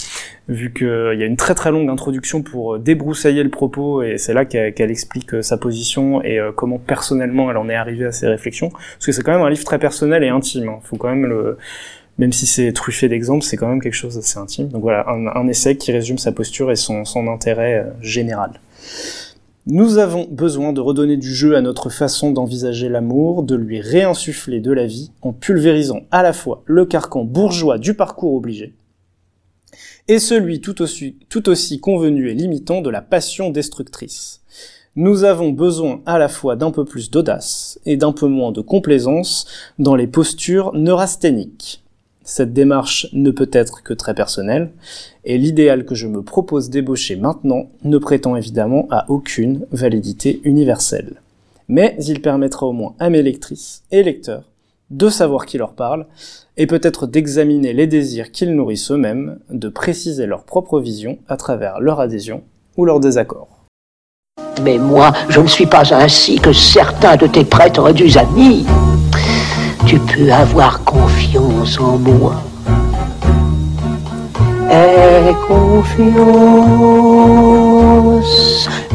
vu qu'il y a une très très longue introduction pour euh, débroussailler le propos, et c'est là qu'elle explique euh, sa position et euh, comment personnellement elle en est arrivée à ses réflexions. Parce que c'est quand même un livre très personnel et intime. hein. Faut quand même le même si c'est truffé d'exemples, c'est quand même quelque chose d'assez intime. Donc voilà, un, essai qui résume sa posture et son, intérêt euh, général. Nous avons besoin de redonner du jeu à notre façon d'envisager l'amour, de lui réinsuffler de la vie, en pulvérisant à la fois le carcan bourgeois du parcours obligé, et celui tout aussi convenu et limitant de la passion destructrice. Nous avons besoin à la fois d'un peu plus d'audace et d'un peu moins de complaisance dans les postures neurasthéniques. Cette démarche ne peut être que très personnelle, et l'idéal que je me propose d'ébaucher maintenant ne prétend évidemment à aucune validité universelle. Mais il permettra au moins à mes lectrices et lecteurs de savoir qui leur parle, et peut-être d'examiner les désirs qu'ils nourrissent eux-mêmes, de préciser leur propre vision à travers leur adhésion ou leur désaccord. Mais moi, je ne suis pas ainsi que certains de tes prêtres du amis. Tu peux avoir confiance en moi. Aie confiance,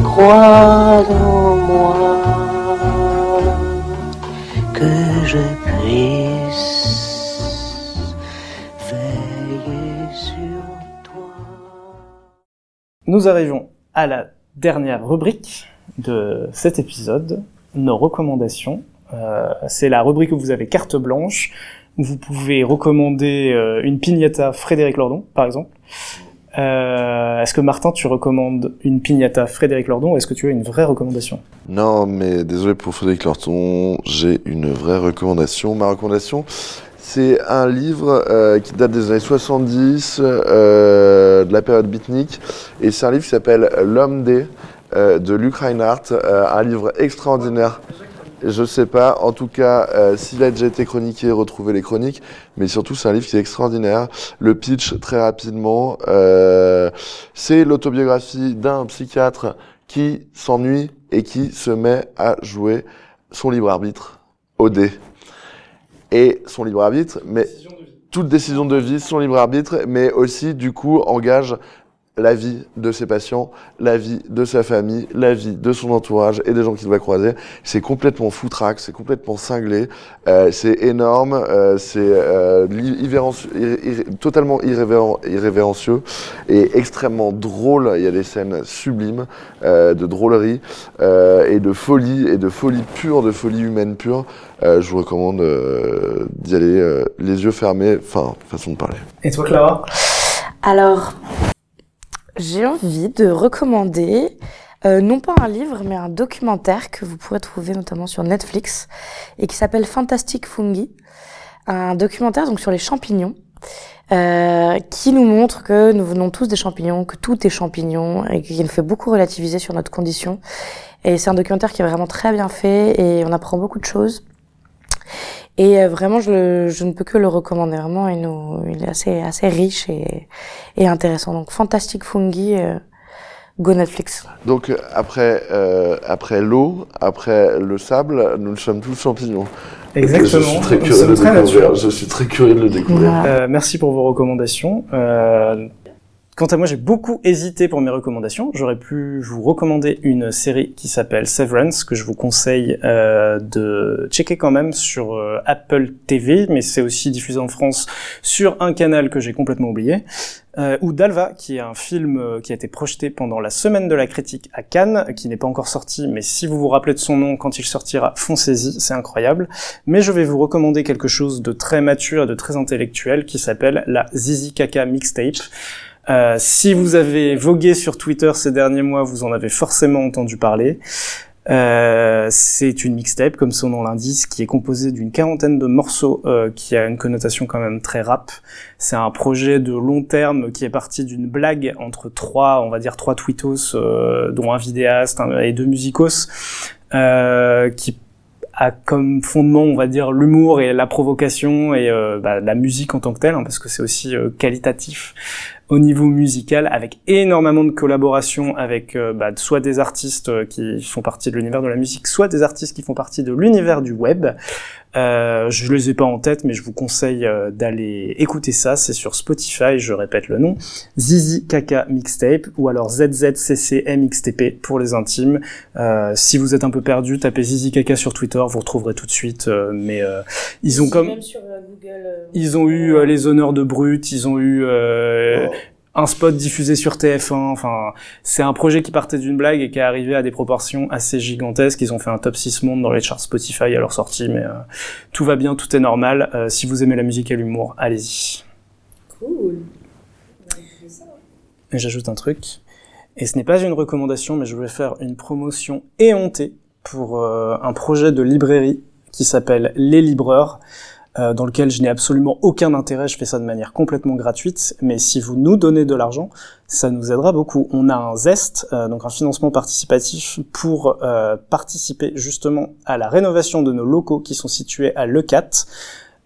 crois en moi, que je puisse veiller sur toi. Nous arrivons à la dernière rubrique de cet épisode, nos recommandations. Euh, c'est la rubrique où vous avez carte blanche, vous pouvez recommander euh, une pignata Frédéric Lordon, par exemple. Euh, est-ce que Martin, tu recommandes une pignata Frédéric Lordon ou est-ce que tu as une vraie recommandation? Non, mais désolé pour Frédéric Lorton, j'ai une vraie recommandation. Ma recommandation, c'est un livre euh, qui date des années 70, euh, de la période beatnik, et c'est un livre qui s'appelle L'homme des euh, de Luc Reinhardt, euh, un livre extraordinaire. Je sais pas, en tout cas, euh, s'il a déjà été chroniqué, retrouvez les chroniques, mais surtout c'est un livre qui est extraordinaire. Le pitch, très rapidement, euh, c'est l'autobiographie d'un psychiatre qui s'ennuie et qui se met à jouer son libre arbitre au dé. Et son libre arbitre, mais toute décision de vie, son libre arbitre, mais aussi du coup engage la vie de ses patients, la vie de sa famille, la vie de son entourage et des gens qu'il va croiser. C'est complètement foutraque, c'est complètement cinglé, euh, c'est énorme, euh, c'est euh, irré- totalement irrévéren- irrévérencieux et extrêmement drôle. Il y a des scènes sublimes euh, de drôlerie euh, et de folie et de folie pure, de folie humaine pure. Euh, je vous recommande euh, d'y aller euh, les yeux fermés, enfin façon de parler. Et toi, Clara? Alors, j'ai envie de recommander euh, non pas un livre, mais un documentaire que vous pourrez trouver notamment sur Netflix et qui s'appelle Fantastic Fungi, un documentaire donc sur les champignons. euh, qui nous montre que nous venons tous des champignons, que tout est champignon, et qui nous fait beaucoup relativiser sur notre condition. Et c'est un documentaire qui est vraiment très bien fait, et on apprend beaucoup de choses. Et euh, vraiment, je, le- je ne peux que le recommander. Vraiment, il, nous, il est assez, assez riche et, et intéressant. Donc, Fantastic Fungi, euh, go Netflix. Donc euh, après, euh, après l'eau, après le sable, nous sommes tous champignons. Exactement. Je suis très curieux de le très découvrir. Je suis très curieux de le découvrir. Voilà. Euh, merci pour vos recommandations. Quant à moi, j'ai beaucoup hésité pour mes recommandations. J'aurais pu vous recommander une série qui s'appelle Severance, que je vous conseille euh, de checker quand même sur euh, Apple TV, mais c'est aussi diffusé en France sur un canal que j'ai complètement oublié. Euh, ou Dalva, qui est un film euh, qui a été projeté pendant la semaine de la critique à Cannes, qui n'est pas encore sorti, mais si vous vous rappelez de son nom quand il sortira, foncez-y, c'est incroyable. Mais je vais vous recommander quelque chose de très mature et de très intellectuel qui s'appelle la Zizi Kaka Mixtape. Euh, si vous avez vogué sur Twitter ces derniers mois, vous en avez forcément entendu parler. Euh, c'est une mixtape, comme son nom l'indique, qui est composée d'une quarantaine de morceaux, euh, qui a une connotation quand même très rap. C'est un projet de long terme qui est parti d'une blague entre trois, on va dire trois tweetos, euh, dont un vidéaste et deux musicos, euh, qui a comme fondement, on va dire, l'humour et la provocation et euh, bah, la musique en tant que telle, hein, parce que c'est aussi qualitatif au niveau musical, avec énormément de collaborations avec euh, bah, soit des artistes euh, qui font partie de l'univers de la musique, soit des artistes qui font partie de l'univers du web. Euh, je les ai pas en tête, mais je vous conseille euh, d'aller écouter ça. C'est sur Spotify, je répète le nom, Zizi Kaka Mixtape ou alors ZZCC MXTP pour les intimes. Euh, si vous êtes un peu perdu, tapez Zizi Kaka sur Twitter, vous retrouverez tout de suite. euh, mais euh, ils ont comme Même sur euh, Google. euh, ils ont eu euh, les honneurs de Brut, ils ont eu euh, un spot diffusé sur TF1. Enfin, c'est un projet qui partait d'une blague et qui est arrivé à des proportions assez gigantesques. Ils ont fait un top 6 monde dans les charts Spotify à leur sortie, mais euh, tout va bien, tout est normal. Euh, si vous aimez la musique et l'humour, allez-y. Cool. Et j'ajoute un truc. Et ce n'est pas une recommandation, mais je voulais faire une promotion éhontée pour euh, un projet de librairie qui s'appelle Les Libreurs, euh, dans lequel je n'ai absolument aucun intérêt. Je fais ça de manière complètement gratuite, mais si vous nous donnez de l'argent, ça nous aidera beaucoup. On a un zest, euh, donc un financement participatif pour euh, participer justement à la rénovation de nos locaux qui sont situés à Lecat.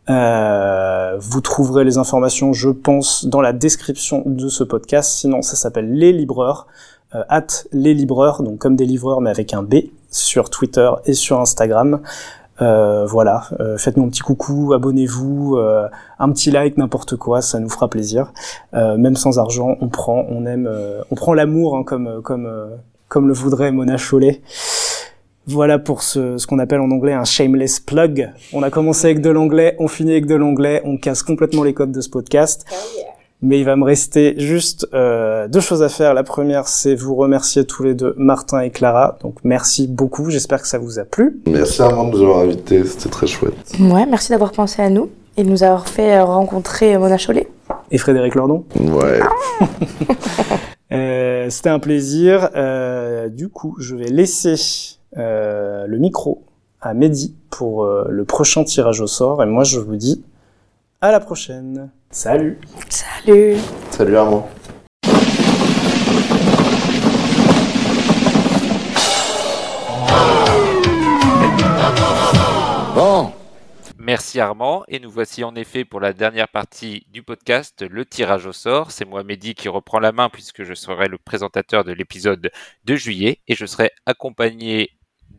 Euh, vous trouverez les informations, je pense, dans la description de ce podcast. Sinon, ça s'appelle Les Libreurs, euh, at Les Libreurs, donc comme des livreurs mais avec un B, sur Twitter et sur Instagram. Euh, voilà, euh, faites-nous un petit coucou, abonnez-vous, euh, un petit like, n'importe quoi, ça nous fera plaisir. Même sans argent, on prend, on aime, on prend l'amour hein, comme comme comme le voudrait Mona Chollet. Voilà pour ce, ce qu'on appelle en anglais un shameless plug. On a commencé avec de l'anglais, on finit avec de l'anglais, on casse complètement les codes de ce podcast. Mais il va me rester juste euh, deux choses à faire. La première, c'est vous remercier tous les deux, Martin et Clara. Donc merci beaucoup, j'espère que ça vous a plu. Merci Armand de nous avoir invités, c'était très chouette. Ouais, merci d'avoir pensé à nous et de nous avoir fait euh, rencontrer Mona Chollet. Et Frédéric Lordon Ouais. Euh, C'était un plaisir. Euh, du coup, je vais laisser euh, le micro à Mehdi pour euh, le prochain tirage au sort. Et moi, je vous dis à la prochaine. Salut Salut Salut Armand. Bon. Merci Armand, et nous voici en effet pour la dernière partie du podcast, le tirage au sort. C'est moi Mehdi qui reprend la main puisque je serai le présentateur de l'épisode de juillet et je serai accompagné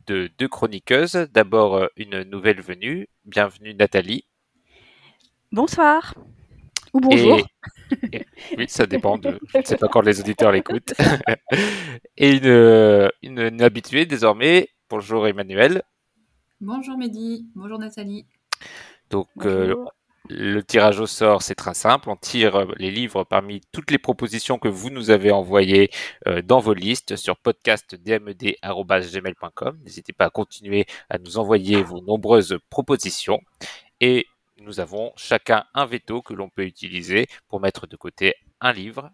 de deux chroniqueuses. D'abord euh, une nouvelle venue, bienvenue Nathalie. Bonsoir. Ou bonjour. Et- et- oui, ça dépend de. Je ne sais pas quand les auditeurs l'écoutent. et une, une, une habituée désormais. Bonjour Emmanuel. Bonjour Mehdi. Bonjour Nathalie. Donc, euh, le tirage au sort, c'est très simple. On tire les livres parmi toutes les propositions que vous nous avez envoyées euh, dans vos listes sur podcastdmd.gmail.com. N'hésitez pas à continuer à nous envoyer vos nombreuses propositions. Et nous avons chacun un veto que l'on peut utiliser pour mettre de côté un livre.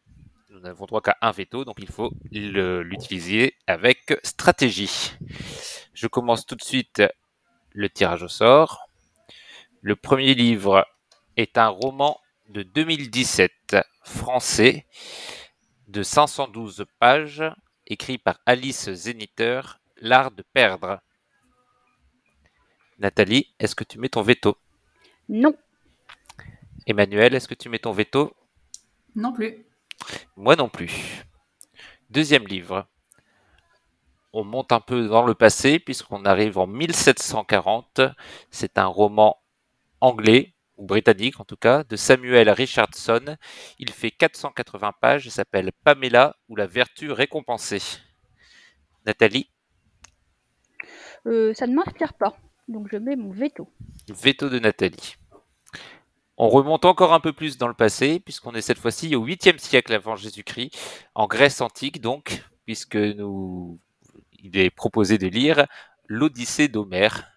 Nous n'avons droit qu'à un veto, donc il faut l'utiliser avec stratégie. Je commence tout de suite le tirage au sort. Le premier livre est un roman de 2017 français de 512 pages, écrit par Alice Zeniter, L'art de perdre. Nathalie, est-ce que tu mets ton veto? Non. Emmanuel, est-ce que tu mets ton veto? Non plus. Moi non plus. Deuxième livre. On monte un peu dans le passé puisqu'on arrive en 1740. C'est un roman anglais, ou britannique en tout cas, de Samuel Richardson. Il fait 480 pages et s'appelle Pamela ou la vertu récompensée. Nathalie, Euh, ça ne m'inspire pas. Donc je mets mon veto. veto de Nathalie. On remonte encore un peu plus dans le passé, puisqu'on est cette fois-ci au 8e siècle avant Jésus-Christ, en Grèce antique donc, puisque nous, il est proposé de lire l'Odyssée d'Homère,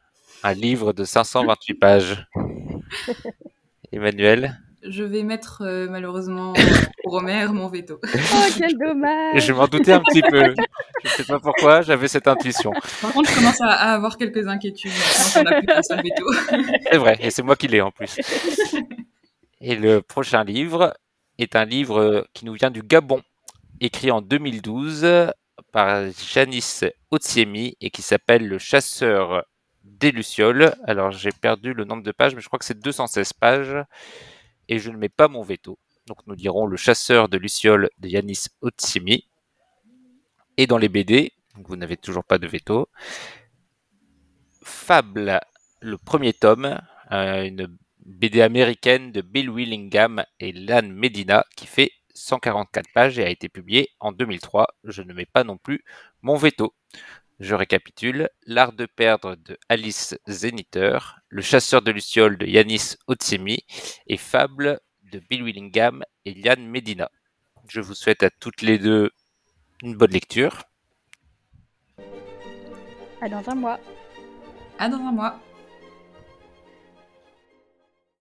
un livre de 528 pages. Emmanuel, Je vais mettre euh, malheureusement pour Homer mon veto. Oh, quel dommage je m'en doutais un petit peu. Je ne sais pas pourquoi, j'avais cette intuition. Par contre, je commence à, à avoir quelques inquiétudes. Maintenant qu'on n'a plus qu'un seul veto. C'est vrai, et c'est moi qui l'ai en plus. Et le prochain livre est un livre qui nous vient du Gabon, écrit en 2012 par Janice Otsiemi et qui s'appelle Le chasseur des Lucioles. Alors j'ai perdu le nombre de pages, mais je crois que c'est 216 pages et je ne mets pas mon veto. Donc nous dirons Le chasseur de Lucioles de Yanis Otsiemi. Et dans les BD, vous n'avez toujours pas de veto, Fable, le premier tome, euh, une BD américaine de Bill Willingham et Lan Medina qui fait 144 pages et a été publié en 2003. Je ne mets pas non plus mon veto. Je récapitule. L'art de perdre de Alice Zeniter, Le chasseur de lucioles de Yanis Otsemi et Fable de Bill Willingham et Liane Medina. Je vous souhaite à toutes les deux une bonne lecture. À dans un mois. À dans un mois.